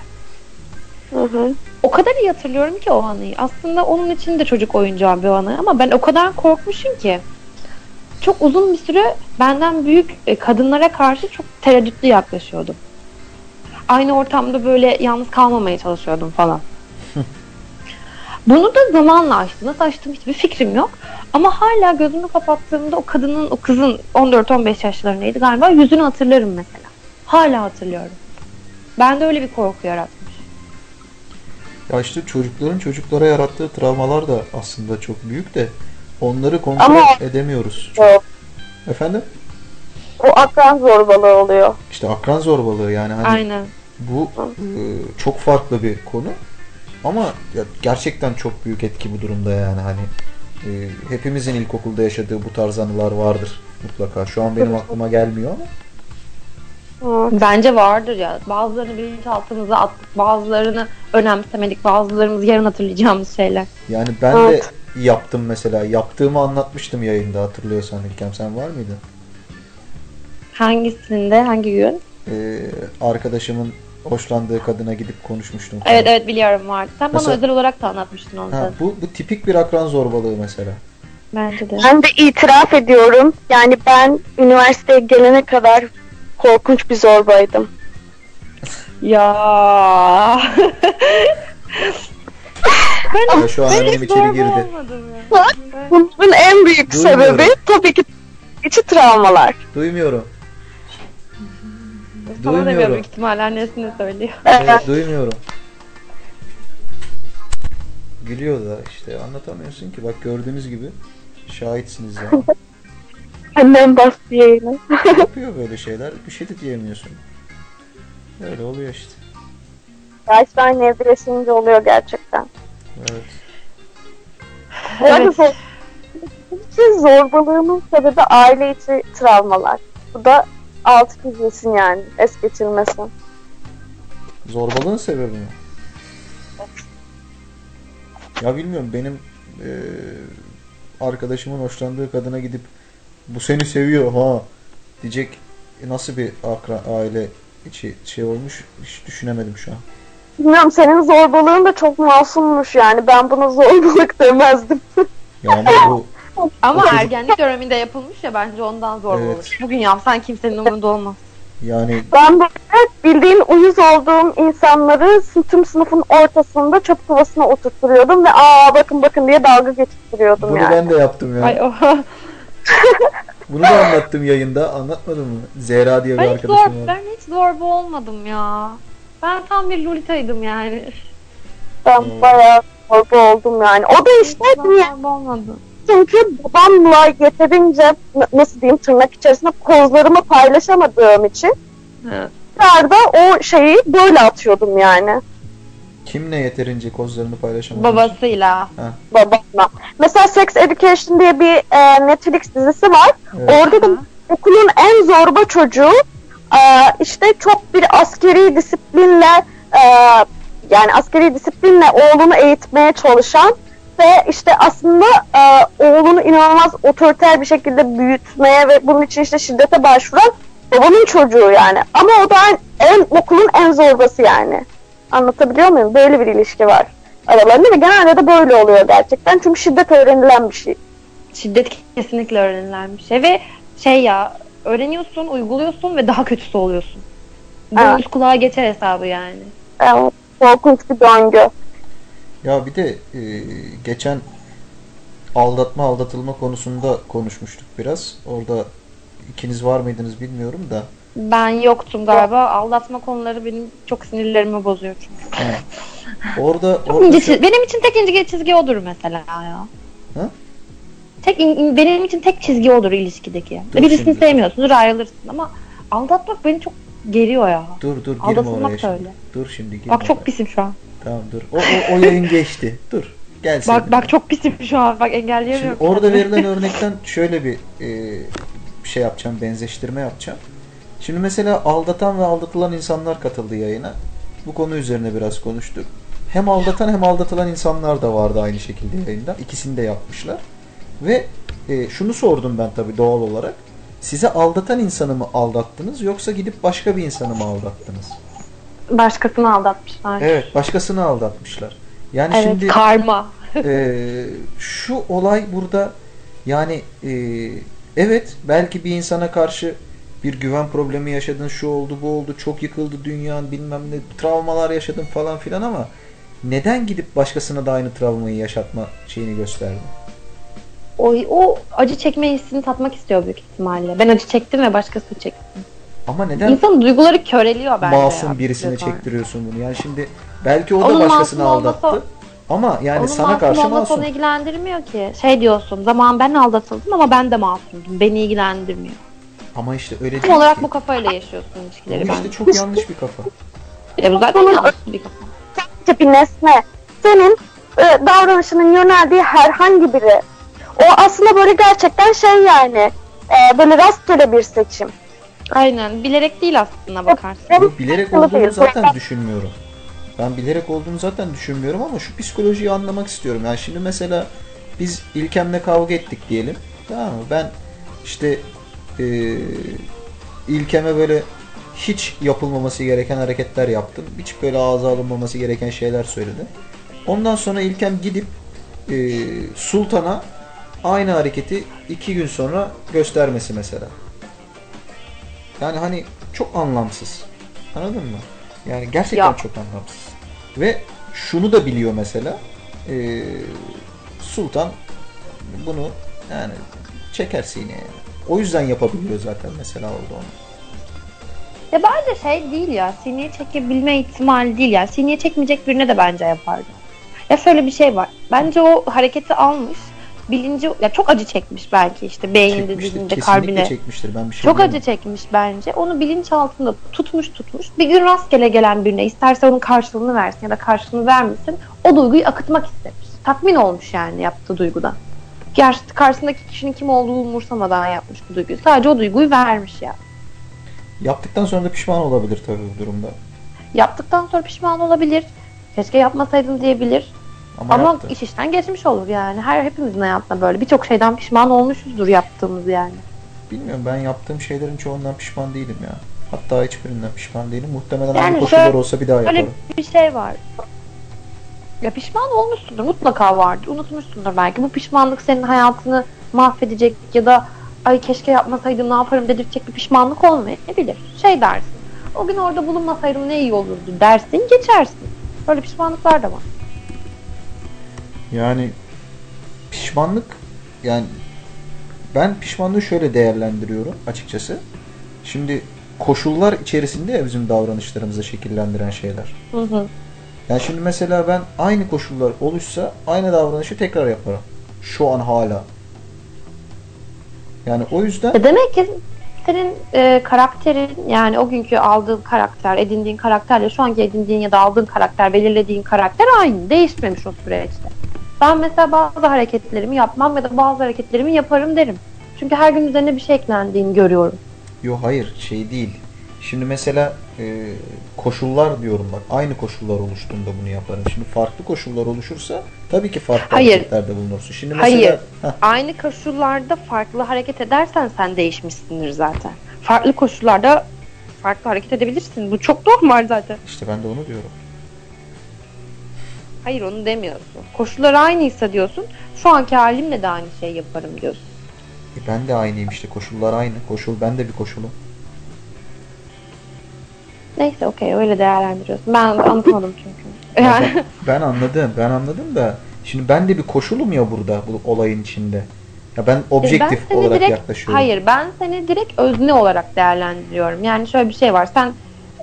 Hı hı. O kadar iyi hatırlıyorum ki o anıyı. Aslında onun için de çocuk oyuncağı bir anı ama ben o kadar korkmuşum ki. Çok uzun bir süre benden büyük e, kadınlara karşı çok tereddütlü yaklaşıyordum. Aynı ortamda böyle yalnız kalmamaya çalışıyordum falan. Bunu da zamanla açtım. Nasıl açtım hiçbir fikrim yok. Ama hala gözümü kapattığımda o kadının, o kızın 14-15 yaşlarındaydı galiba. Yüzünü hatırlarım mesela. Hala hatırlıyorum. Bende öyle bir korku yaratmış. Ya işte çocukların çocuklara yarattığı travmalar da aslında çok büyük de onları kontrol Ama- edemiyoruz. Yok. Efendim? O akran zorbalığı oluyor. İşte akran zorbalığı yani hani Aynen. bu e, çok farklı bir konu ama ya gerçekten çok büyük etki bu durumda yani hani e, hepimizin ilkokulda yaşadığı bu tarz anılar vardır mutlaka. Şu an benim aklıma gelmiyor ama. Bence vardır ya. Bazılarını bilinçaltımıza attık, bazılarını önemsemedik, bazılarımız yarın hatırlayacağımız şeyler. yani ben Evet. de yaptım mesela. Yaptığımı anlatmıştım yayında hatırlıyorsan İlkem sen var mıydın? Hangisinde, hangi gün? E, arkadaşımın hoşlandığı kadına gidip konuşmuştum. falan. Evet evet biliyorum vardı. Sen Mesela- bana özel olarak da anlatmıştın onu. Ha, bu, bu tipik bir akran zorbalığı mesela. Bence de. Ben de itiraf ediyorum. Yani ben üniversiteye gelene kadar korkunç bir zorbaydım. Ya. ben Ya şu an ben annem hiç içeri girdi. Bunun en büyük Duymuyorum. sebebi tabii ki içi travmalar. Duymuyorum. Sana demiyor Duymuyorum. büyük ihtimalle annesine söylüyor. Evet, duymuyorum. Gülüyor da işte anlatamıyorsun ki. Bak gördüğünüz gibi şahitsiniz ya. Annem bastı yayını. Yapıyor böyle şeyler. Bir şey de diyemiyorsun. Öyle oluyor işte. Gerçekten evreşince oluyor gerçekten. Evet. Evet. Evet. Zor... Ki zorbalığının sebebi aile içi travmalar. Bu da altı çizilsin yani. Es geçilmesin. Zorbalığın sebebi mi? Ya bilmiyorum benim eee, arkadaşımın hoşlandığı kadına gidip bu seni seviyor ha diyecek nasıl bir akra, aile içi şey olmuş hiç düşünemedim şu an. Bilmiyorum senin zorbalığın da çok masummuş yani. Ben buna zorbalık demezdim. Ya ama bu Ama ergenlik döneminde yapılmış ya bence ondan zor Evet. olur. Bugün yapsan kimsenin umurunda olmaz. Yani Ben böyle bildiğin uyuz olduğum insanları tüm sınıfın ortasında çöp kovasına oturtturuyordum ve aa bakın bakın diye dalga geçiriyordum bunu yani. ben de yaptım ya. Ay o. Bunu da anlattım yayında. Anlatmadım mı? Zehra diye bir Ben hiç zor, arkadaşım var. ben hiç zorba olmadım ya. Ben tam bir lolitaydım yani. Ben bayağı zorba oldum yani. O da işte niye? Zorba olmadım. Çünkü babamla yeterince nasıl diyeyim tırnak içerisinde kozlarımı paylaşamadığım için Evet. da o şeyi böyle atıyordum yani Kimle yeterince kozlarını paylaşamamış? Babasıyla. babamla. Mesela Sex Education diye bir e, Netflix dizisi var. Evet. Orada da okulun en zorba çocuğu e, işte çok bir askeri disiplinle e, yani askeri disiplinle oğlunu eğitmeye çalışan ve işte aslında e, oğlunu inanılmaz otoriter bir şekilde büyütmeye ve bunun için işte şiddete başvuran babanın çocuğu yani. Ama o da en, okulun en zorbası yani. Anlatabiliyor muyum? Böyle bir ilişki var aralarında ve genelde de böyle oluyor gerçekten. Çünkü şiddet öğrenilen bir şey. Şiddet kesinlikle öğrenilen bir şey ve şey ya öğreniyorsun, uyguluyorsun ve daha kötüsü oluyorsun. Bu Evet. kulağa geçer hesabı yani. Evet, korkunç bir döngü. Ya bir de e, geçen aldatma aldatılma konusunda konuşmuştuk biraz. Orada ikiniz var mıydınız bilmiyorum da. Ben yoktum galiba. Aldatma konuları benim çok sinirlerimi bozuyor çünkü. He. Orada, Çok orada ince şu- çiz- benim için tek ince çizgi odur mesela ya. Hı? Tek in- benim için tek çizgi odur ilişkideki. Dur Birisini şimdi. sevmiyorsunuz, ayrılırsın ama aldatmak beni çok geriyor ya. dur dur girme Aldatılmak oraya da şimdi. öyle. Dur şimdi girme. Bak çok oraya. pisim şu an. Tamam dur. O, o, o yayın geçti. Dur. Gel sen. Bak bak çok pisim şu an. Bak Şimdi engelleyemiyorum. orada kendimi. verilen örnekten şöyle bir e, şey yapacağım, benzeştirme yapacağım. Şimdi mesela aldatan ve aldatılan insanlar katıldı yayına. Bu konu üzerine biraz konuştuk. Hem aldatan hem aldatılan insanlar da vardı aynı şekilde yayında. İkisini de yapmışlar. Ve e, şunu sordum ben tabii doğal olarak. Size aldatan insanı mı aldattınız yoksa gidip başka bir insanı mı aldattınız? Başkasını aldatmışlar. Evet, başkasını aldatmışlar. Yani Evet, şimdi karma. ee, şu olay burada yani e, evet belki bir insana karşı bir güven problemi yaşadın şu oldu bu oldu çok yıkıldı dünyan bilmem ne travmalar yaşadın falan filan ama neden gidip başkasına da aynı travmayı yaşatma şeyini gösterdin? O, o acı çekme hissini tatmak istiyor büyük ihtimalle. Ben acı çektim ve başkası çekti. Ama neden İnsanın duyguları köreliyor bence. masum ya, birisine bir süre sonra. çektiriyorsun bunu? Yani şimdi belki o da Onun başkasını masum olmasa- aldattı ama yani Onun sana masum karşı olması masum. onu ilgilendirmiyor ki. Şey diyorsun, zaman ben aldatıldım ama ben de masumdum. Beni ilgilendirmiyor. Ama işte öyle Tam değil olarak ki. bu kafayla yaşıyorsun ilişkileri Bu ben. işte çok yanlış bir kafa. E, bu zaten yanlış bir kafa. Sadece bir nesne. Senin e, davranışının yöneldiği herhangi biri. O aslında böyle gerçekten şey yani. e, böyle rastgele bir seçim. Aynen. Bilerek değil aslında bakarsın. Bunu bilerek olduğunu zaten düşünmüyorum. Ben bilerek olduğunu zaten düşünmüyorum ama şu psikolojiyi anlamak istiyorum. Yani şimdi mesela biz İlkem'le kavga ettik diyelim. Tamam mı? Ben işte eee İlkem'e böyle hiç yapılmaması gereken hareketler yaptım. Hiç böyle ağza alınmaması gereken şeyler söyledim. Ondan sonra İlkem gidip eee, Sultan'a aynı hareketi iki gün sonra göstermesi mesela. Yani hani çok anlamsız. Anladın mı? Yani gerçekten Ya. çok anlamsız. Ve şunu da biliyor mesela. eee, Sultan bunu yani çeker sineye. yani. O yüzden yapabiliyor zaten mesela orada onu. Ya bence şey değil ya. Sineye çekebilme ihtimali değil ya. Sineye çekmeyecek birine de bence yapardı. Ya şöyle bir şey var. Bence o hareketi almış. Bilinci ya çok acı çekmiş belki işte beyninde, dilinde, kalbine. çekmiştir. Ben bir şey Çok acı çekmiş bence. Onu bilinç altında tutmuş tutmuş. Bir gün rastgele gelen birine isterse onun karşılığını versin ya da karşılığını vermesin. O duyguyu akıtmak istemiş. Tatmin olmuş yani yaptığı duygudan. Gerçi karşısındaki kişinin kim olduğu umursamadan yapmış bu duyguyu. Sadece o duyguyu vermiş ya. Yaptıktan sonra da pişman olabilir tabii bu durumda. Yaptıktan sonra pişman olabilir. Keşke yapmasaydım diyebilir. Ama, Ama yaptı. iş işten geçmiş olur yani. Her hepimizin hayatında böyle birçok şeyden pişman olmuşuzdur yaptığımız yani. Bilmiyorum ben yaptığım şeylerin çoğundan pişman değilim ya. Hatta hiçbirinden pişman değilim. Muhtemelen Yani aynı koşullar şöyle- olsa bir daha Öyle yaparım. bir şey var. Ya pişman olmuşsundur. Mutlaka vardır. Unutmuşsundur belki. Bu pişmanlık senin hayatını mahvedecek ya da ay keşke yapmasaydım ne yaparım dedirtecek bir pişmanlık olmayabilir. Şey dersin. O gün orada bulunmasaydım ne iyi olurdu dersin geçersin. Böyle pişmanlıklar da var. Yani pişmanlık yani ben pişmanlığı şöyle değerlendiriyorum açıkçası. Şimdi koşullar içerisinde ya bizim davranışlarımızı şekillendiren şeyler. Hı hı. Yani şimdi mesela ben aynı koşullar oluşsa aynı davranışı tekrar yaparım. Şu an hala. Yani o yüzden E Demek ki senin e, karakterin yani o günkü aldığın karakter, edindiğin karakterle şu anki edindiğin ya da aldığın karakter, belirlediğin karakter aynı. Değişmemiş o süreçte. Ben mesela bazı hareketlerimi yapmam ya da bazı hareketlerimi yaparım derim. Çünkü her gün üzerine bir şey eklendiğini görüyorum. Yo hayır şey değil. Şimdi mesela e, koşullar diyorum bak. Aynı koşullar oluştuğunda bunu yaparım. Şimdi farklı koşullar oluşursa tabii ki farklı Hayır. hareketlerde bulunursun. Şimdi mesela Hayır. Heh, Aynı koşullarda farklı hareket edersen sen değişmişsindir zaten. Farklı koşullarda farklı hareket edebilirsin. Bu çok normal zaten. işte ben de onu diyorum. Hayır onu demiyorsun. Koşullar aynıysa diyorsun. Şu anki halimle de aynı şey yaparım diyorsun. E ben de aynıyım işte. Koşullar aynı. Koşul ben de bir koşulum. Neyse okey öyle değerlendiriyorsun. Ben anlatamadım çünkü. Ya Yani ben, ben anladım. Ben anladım da şimdi ben de bir koşulum ya burada bu olayın içinde. Ya ben objektif seni olarak direkt- yaklaşıyorum. hayır ben seni direkt özne olarak değerlendiriyorum. Yani şöyle bir şey var. Sen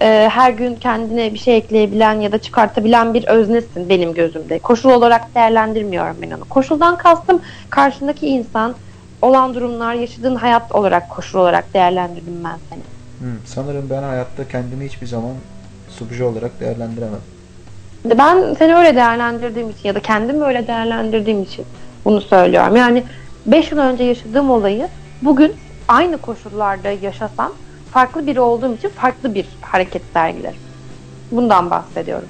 e, her gün kendine bir şey ekleyebilen ya da çıkartabilen bir öznesin benim gözümde. Koşul olarak değerlendirmiyorum ben onu. Koşuldan kastım karşındaki insan, olan durumlar, yaşadığın hayat olarak koşul olarak değerlendirdim ben seni. Hı, sanırım ben hayatta kendimi hiçbir zaman subje olarak değerlendiremem. Ben seni öyle değerlendirdiğim için ya da kendimi öyle değerlendirdiğim için bunu söylüyorum. Yani 5 yıl önce yaşadığım olayı bugün aynı koşullarda yaşasam farklı biri olduğum için farklı bir hareket sergilerim. Bundan bahsediyorum.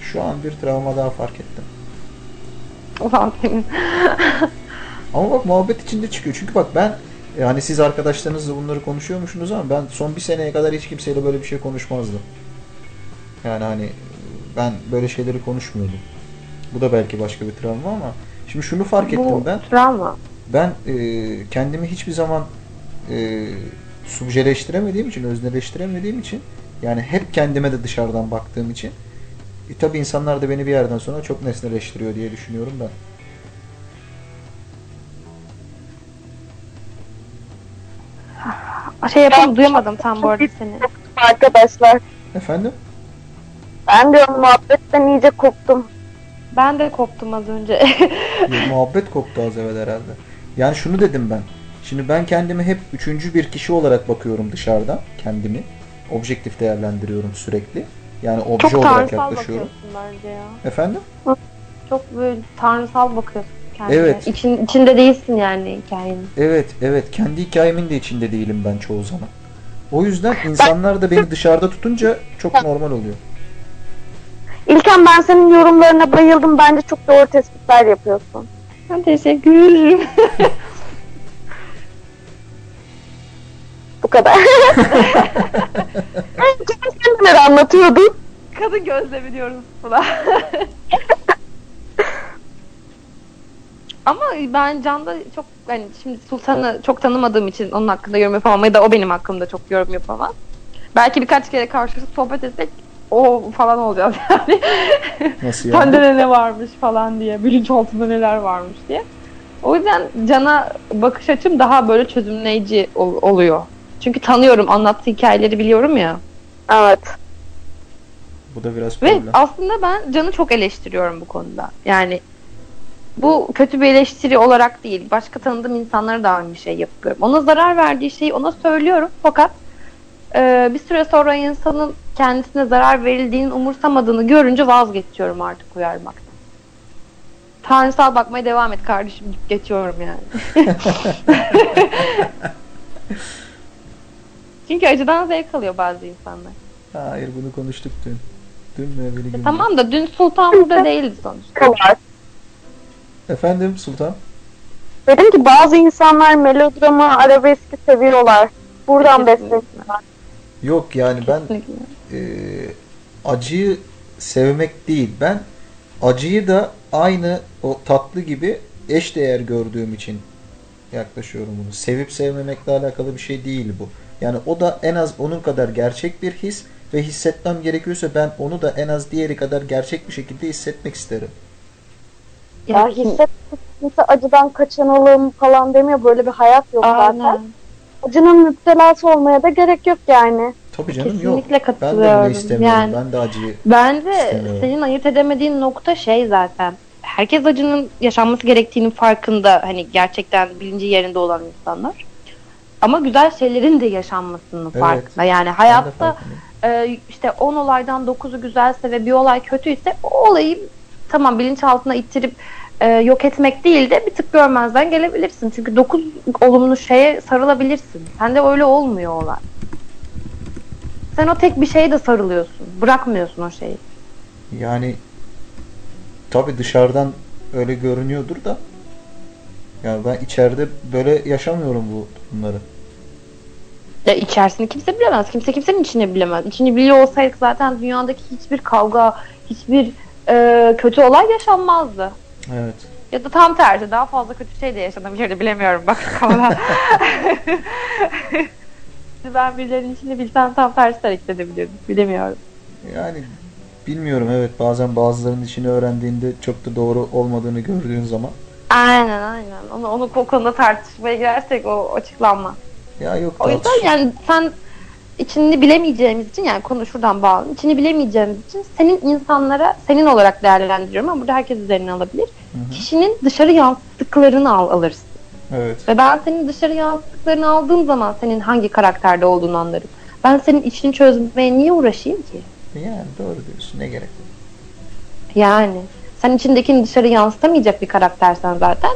Şu an bir travma daha fark ettim. Ulan senin. Ama bak muhabbet içinde çıkıyor. Çünkü bak ben yani siz arkadaşlarınızla bunları konuşuyormuşsunuz ama ben son bir seneye kadar hiç kimseyle böyle bir şey konuşmazdım. Yani hani ben böyle şeyleri konuşmuyordum. Bu da belki başka bir travma ama şimdi şunu fark ettim Bu ben. travma. Ben e, kendimi hiçbir zaman e, subjeleştiremediğim için, özneleştiremediğim için yani hep kendime de dışarıdan baktığım için e, tabii insanlar da beni bir yerden sonra çok nesneleştiriyor diye düşünüyorum ben. Şey yapalım duyamadım tam bu arada seni. Arkadaşlar Efendim? ben diyorum muhabbetten iyice koptum. Ben de koptum az önce. Bir muhabbet koptu az evvel herhalde. Yani şunu dedim ben. Şimdi ben kendimi hep üçüncü bir kişi olarak bakıyorum dışarıdan. Kendimi. Objektif değerlendiriyorum sürekli. Yani obje Çok olarak tanrısal yaklaşıyorum. bakıyorsun bence ya. Efendim? Çok böyle tanrısal bakıyorsun kendine. Evet. İçin, içinde değilsin yani hikayenin. Evet, evet. Kendi hikayemin de içinde değilim ben çoğu zaman. O yüzden insanlar da beni dışarıda tutunca çok normal oluyor. İlken ben senin yorumlarına bayıldım. Bence çok doğru tespitler yapıyorsun. Ben teşekkür ederim. Bu kadar. Sen neler anlatıyordun? Kadın gözlemi diyoruz buna. Ama ben Can'da çok hani şimdi Sultan'ı çok tanımadığım için onun hakkında yorum yapamam ya da o benim hakkımda çok yorum yapamaz. Belki birkaç kere karşılıklı sohbet etsek o falan olacağız yani. Nasıl yani? Sende de ne varmış falan diye, bilinçaltında neler varmış diye. O yüzden Can'a bakış açım daha böyle çözümleyici ol- oluyor. Çünkü tanıyorum, anlattığı hikayeleri biliyorum ya. Evet. Bu da biraz Ve problem. aslında ben Can'ı çok eleştiriyorum bu konuda. Yani bu kötü bir eleştiri olarak değil. Başka tanıdığım insanlara da aynı şey yapıyorum. Ona zarar verdiği şeyi ona söylüyorum. Fakat e, bir süre sonra insanın kendisine zarar verildiğini umursamadığını görünce vazgeçiyorum artık uyarmaktan. Tanrısal bakmaya devam et kardeşim deyip geçiyorum yani. Çünkü acıdan zevk alıyor bazı insanlar. Hayır bunu konuştuk dün. Dün mü evveli gün mü? Tamam da dün Sultan burada değildi sonuçta. Var. Efendim Sultan? Dedim ki bazı insanlar melodramı, arabeski seviyorlar. Buradan Kesinlikle. besleniyorlar. Yok yani ben e, acıyı sevmek değil. Ben acıyı da aynı o tatlı gibi eş değer gördüğüm için yaklaşıyorum bunu. Sevip sevmemekle alakalı bir şey değil bu. Yani o da en az onun kadar gerçek bir his ve hissetmem gerekiyorsa ben onu da en az diğeri kadar gerçek bir şekilde hissetmek isterim. Ya kimse acıdan kaçınalım falan demiyor. Böyle bir hayat yok zaten. Aynen. Acının müptelası olmaya da gerek yok yani. Tabii canım yok. Kesinlikle Ben de katılıyorum. bunu istemiyorum. Yani Ben de acıyı bence İstemiyorum. senin ayırt edemediğin nokta şey zaten. Herkes acının yaşanması gerektiğinin farkında hani gerçekten bilinci yerinde olan insanlar. Ama güzel şeylerin de yaşanmasının Evet. farkında. Yani de hayatta e, işte 10 olaydan 9'u güzelse ve bir olay kötüyse o olayı tamam bilinçaltına ittirip e, yok etmek değil de bir tık görmezden gelebilirsin. Çünkü 9 olumlu şeye sarılabilirsin. Sende öyle olmuyor olay. Sen o tek bir şeye de sarılıyorsun. Bırakmıyorsun o şeyi. Yani tabii dışarıdan öyle görünüyordur da yani ben içeride böyle yaşamıyorum bu bunları. Ya içerisini kimse bilemez. Kimse kimsenin içini bilemez. İçini biliyor olsaydık zaten dünyadaki hiçbir kavga, hiçbir e, kötü olay yaşanmazdı. Evet. Ya da tam tersi daha fazla kötü şey de yaşanabilirdi bilemiyorum bak kafadan. ben birilerinin içini bilsem tam tersi hareket edebilirdim. Bilemiyorum. Yani bilmiyorum evet bazen bazılarının işini öğrendiğinde çok da doğru olmadığını gördüğün zaman Aynen aynen. Onu, onu o konuda tartışmaya girersek o açıklanmaz. Ya yok O yüzden tartış- yani sen içini bilemeyeceğimiz için yani konu şuradan bağlı. İçini bilemeyeceğimiz için senin insanlara senin olarak değerlendiriyorum ama burada herkes üzerine alabilir. Hı hı. Kişinin dışarı yansıttıklarını al, alırsın. Evet. Ve ben senin dışarı yansıttıklarını aldığım zaman senin hangi karakterde olduğunu anlarım. Ben senin içini çözmeye niye uğraşayım ki? Yani doğru diyorsun. Ne gerek var? Yani sen içindekini dışarı yansıtamayacak bir karaktersen zaten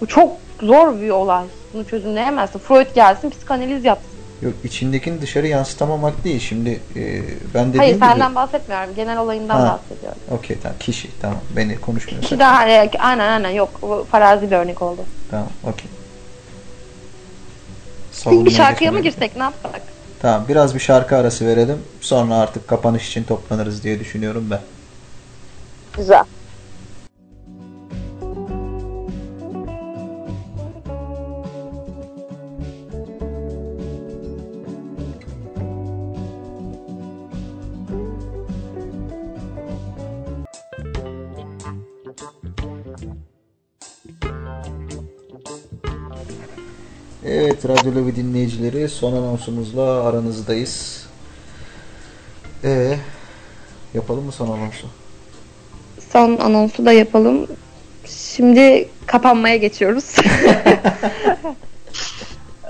bu çok zor bir olay. Bunu çözümleyemezsin. Freud gelsin psikanaliz yapsın. Yok içindekini dışarı yansıtamamak değil. Şimdi e, ben dediğim Hayır gibi senden bahsetmiyorum. Genel olayından Ha. bahsediyorum. Okey tamam kişi tamam beni konuşmuyorsak Ki daha hani, aynen aynen yok. Farazi bir örnek oldu. tamam okey. Bir şarkıya mı girsek ne yapsak? Tamam biraz bir şarkı arası verelim. Sonra artık kapanış için toplanırız diye düşünüyorum ben. Güzel. Evet Radyo Lobi dinleyicileri son anonsumuzla aranızdayız. Ee, yapalım mı son anonsu? Son anonsu da yapalım. Şimdi kapanmaya geçiyoruz.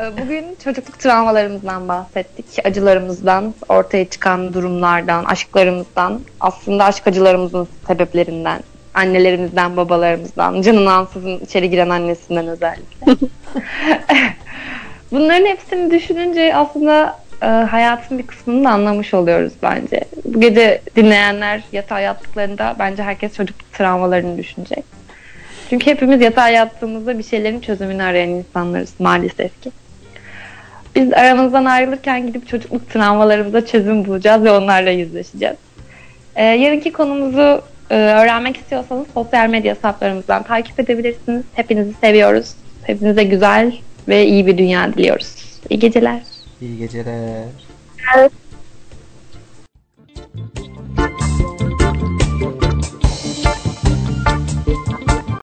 Ee, Bugün çocukluk travmalarımızdan bahsettik. Acılarımızdan, ortaya çıkan durumlardan, aşklarımızdan, aslında aşk acılarımızın sebeplerinden, annelerimizden, babalarımızdan, canın ansızın içeri giren annesinden özellikle. Bunların hepsini düşününce aslında e, hayatın bir kısmını da anlamış oluyoruz bence. Bu gece dinleyenler yatağa yattıklarında bence herkes çocukluk travmalarını düşünecek. Çünkü hepimiz yatağa yattığımızda bir şeylerin çözümünü arayan insanlarız maalesef ki. Biz aramızdan ayrılırken gidip çocukluk travmalarımıza çözüm bulacağız ve onlarla yüzleşeceğiz. Ee, yarınki konumuzu e, öğrenmek istiyorsanız sosyal medya hesaplarımızdan takip edebilirsiniz. Hepinizi seviyoruz. Hepinize güzel ve iyi bir dünya diliyoruz. İyi geceler. İyi geceler. Evet.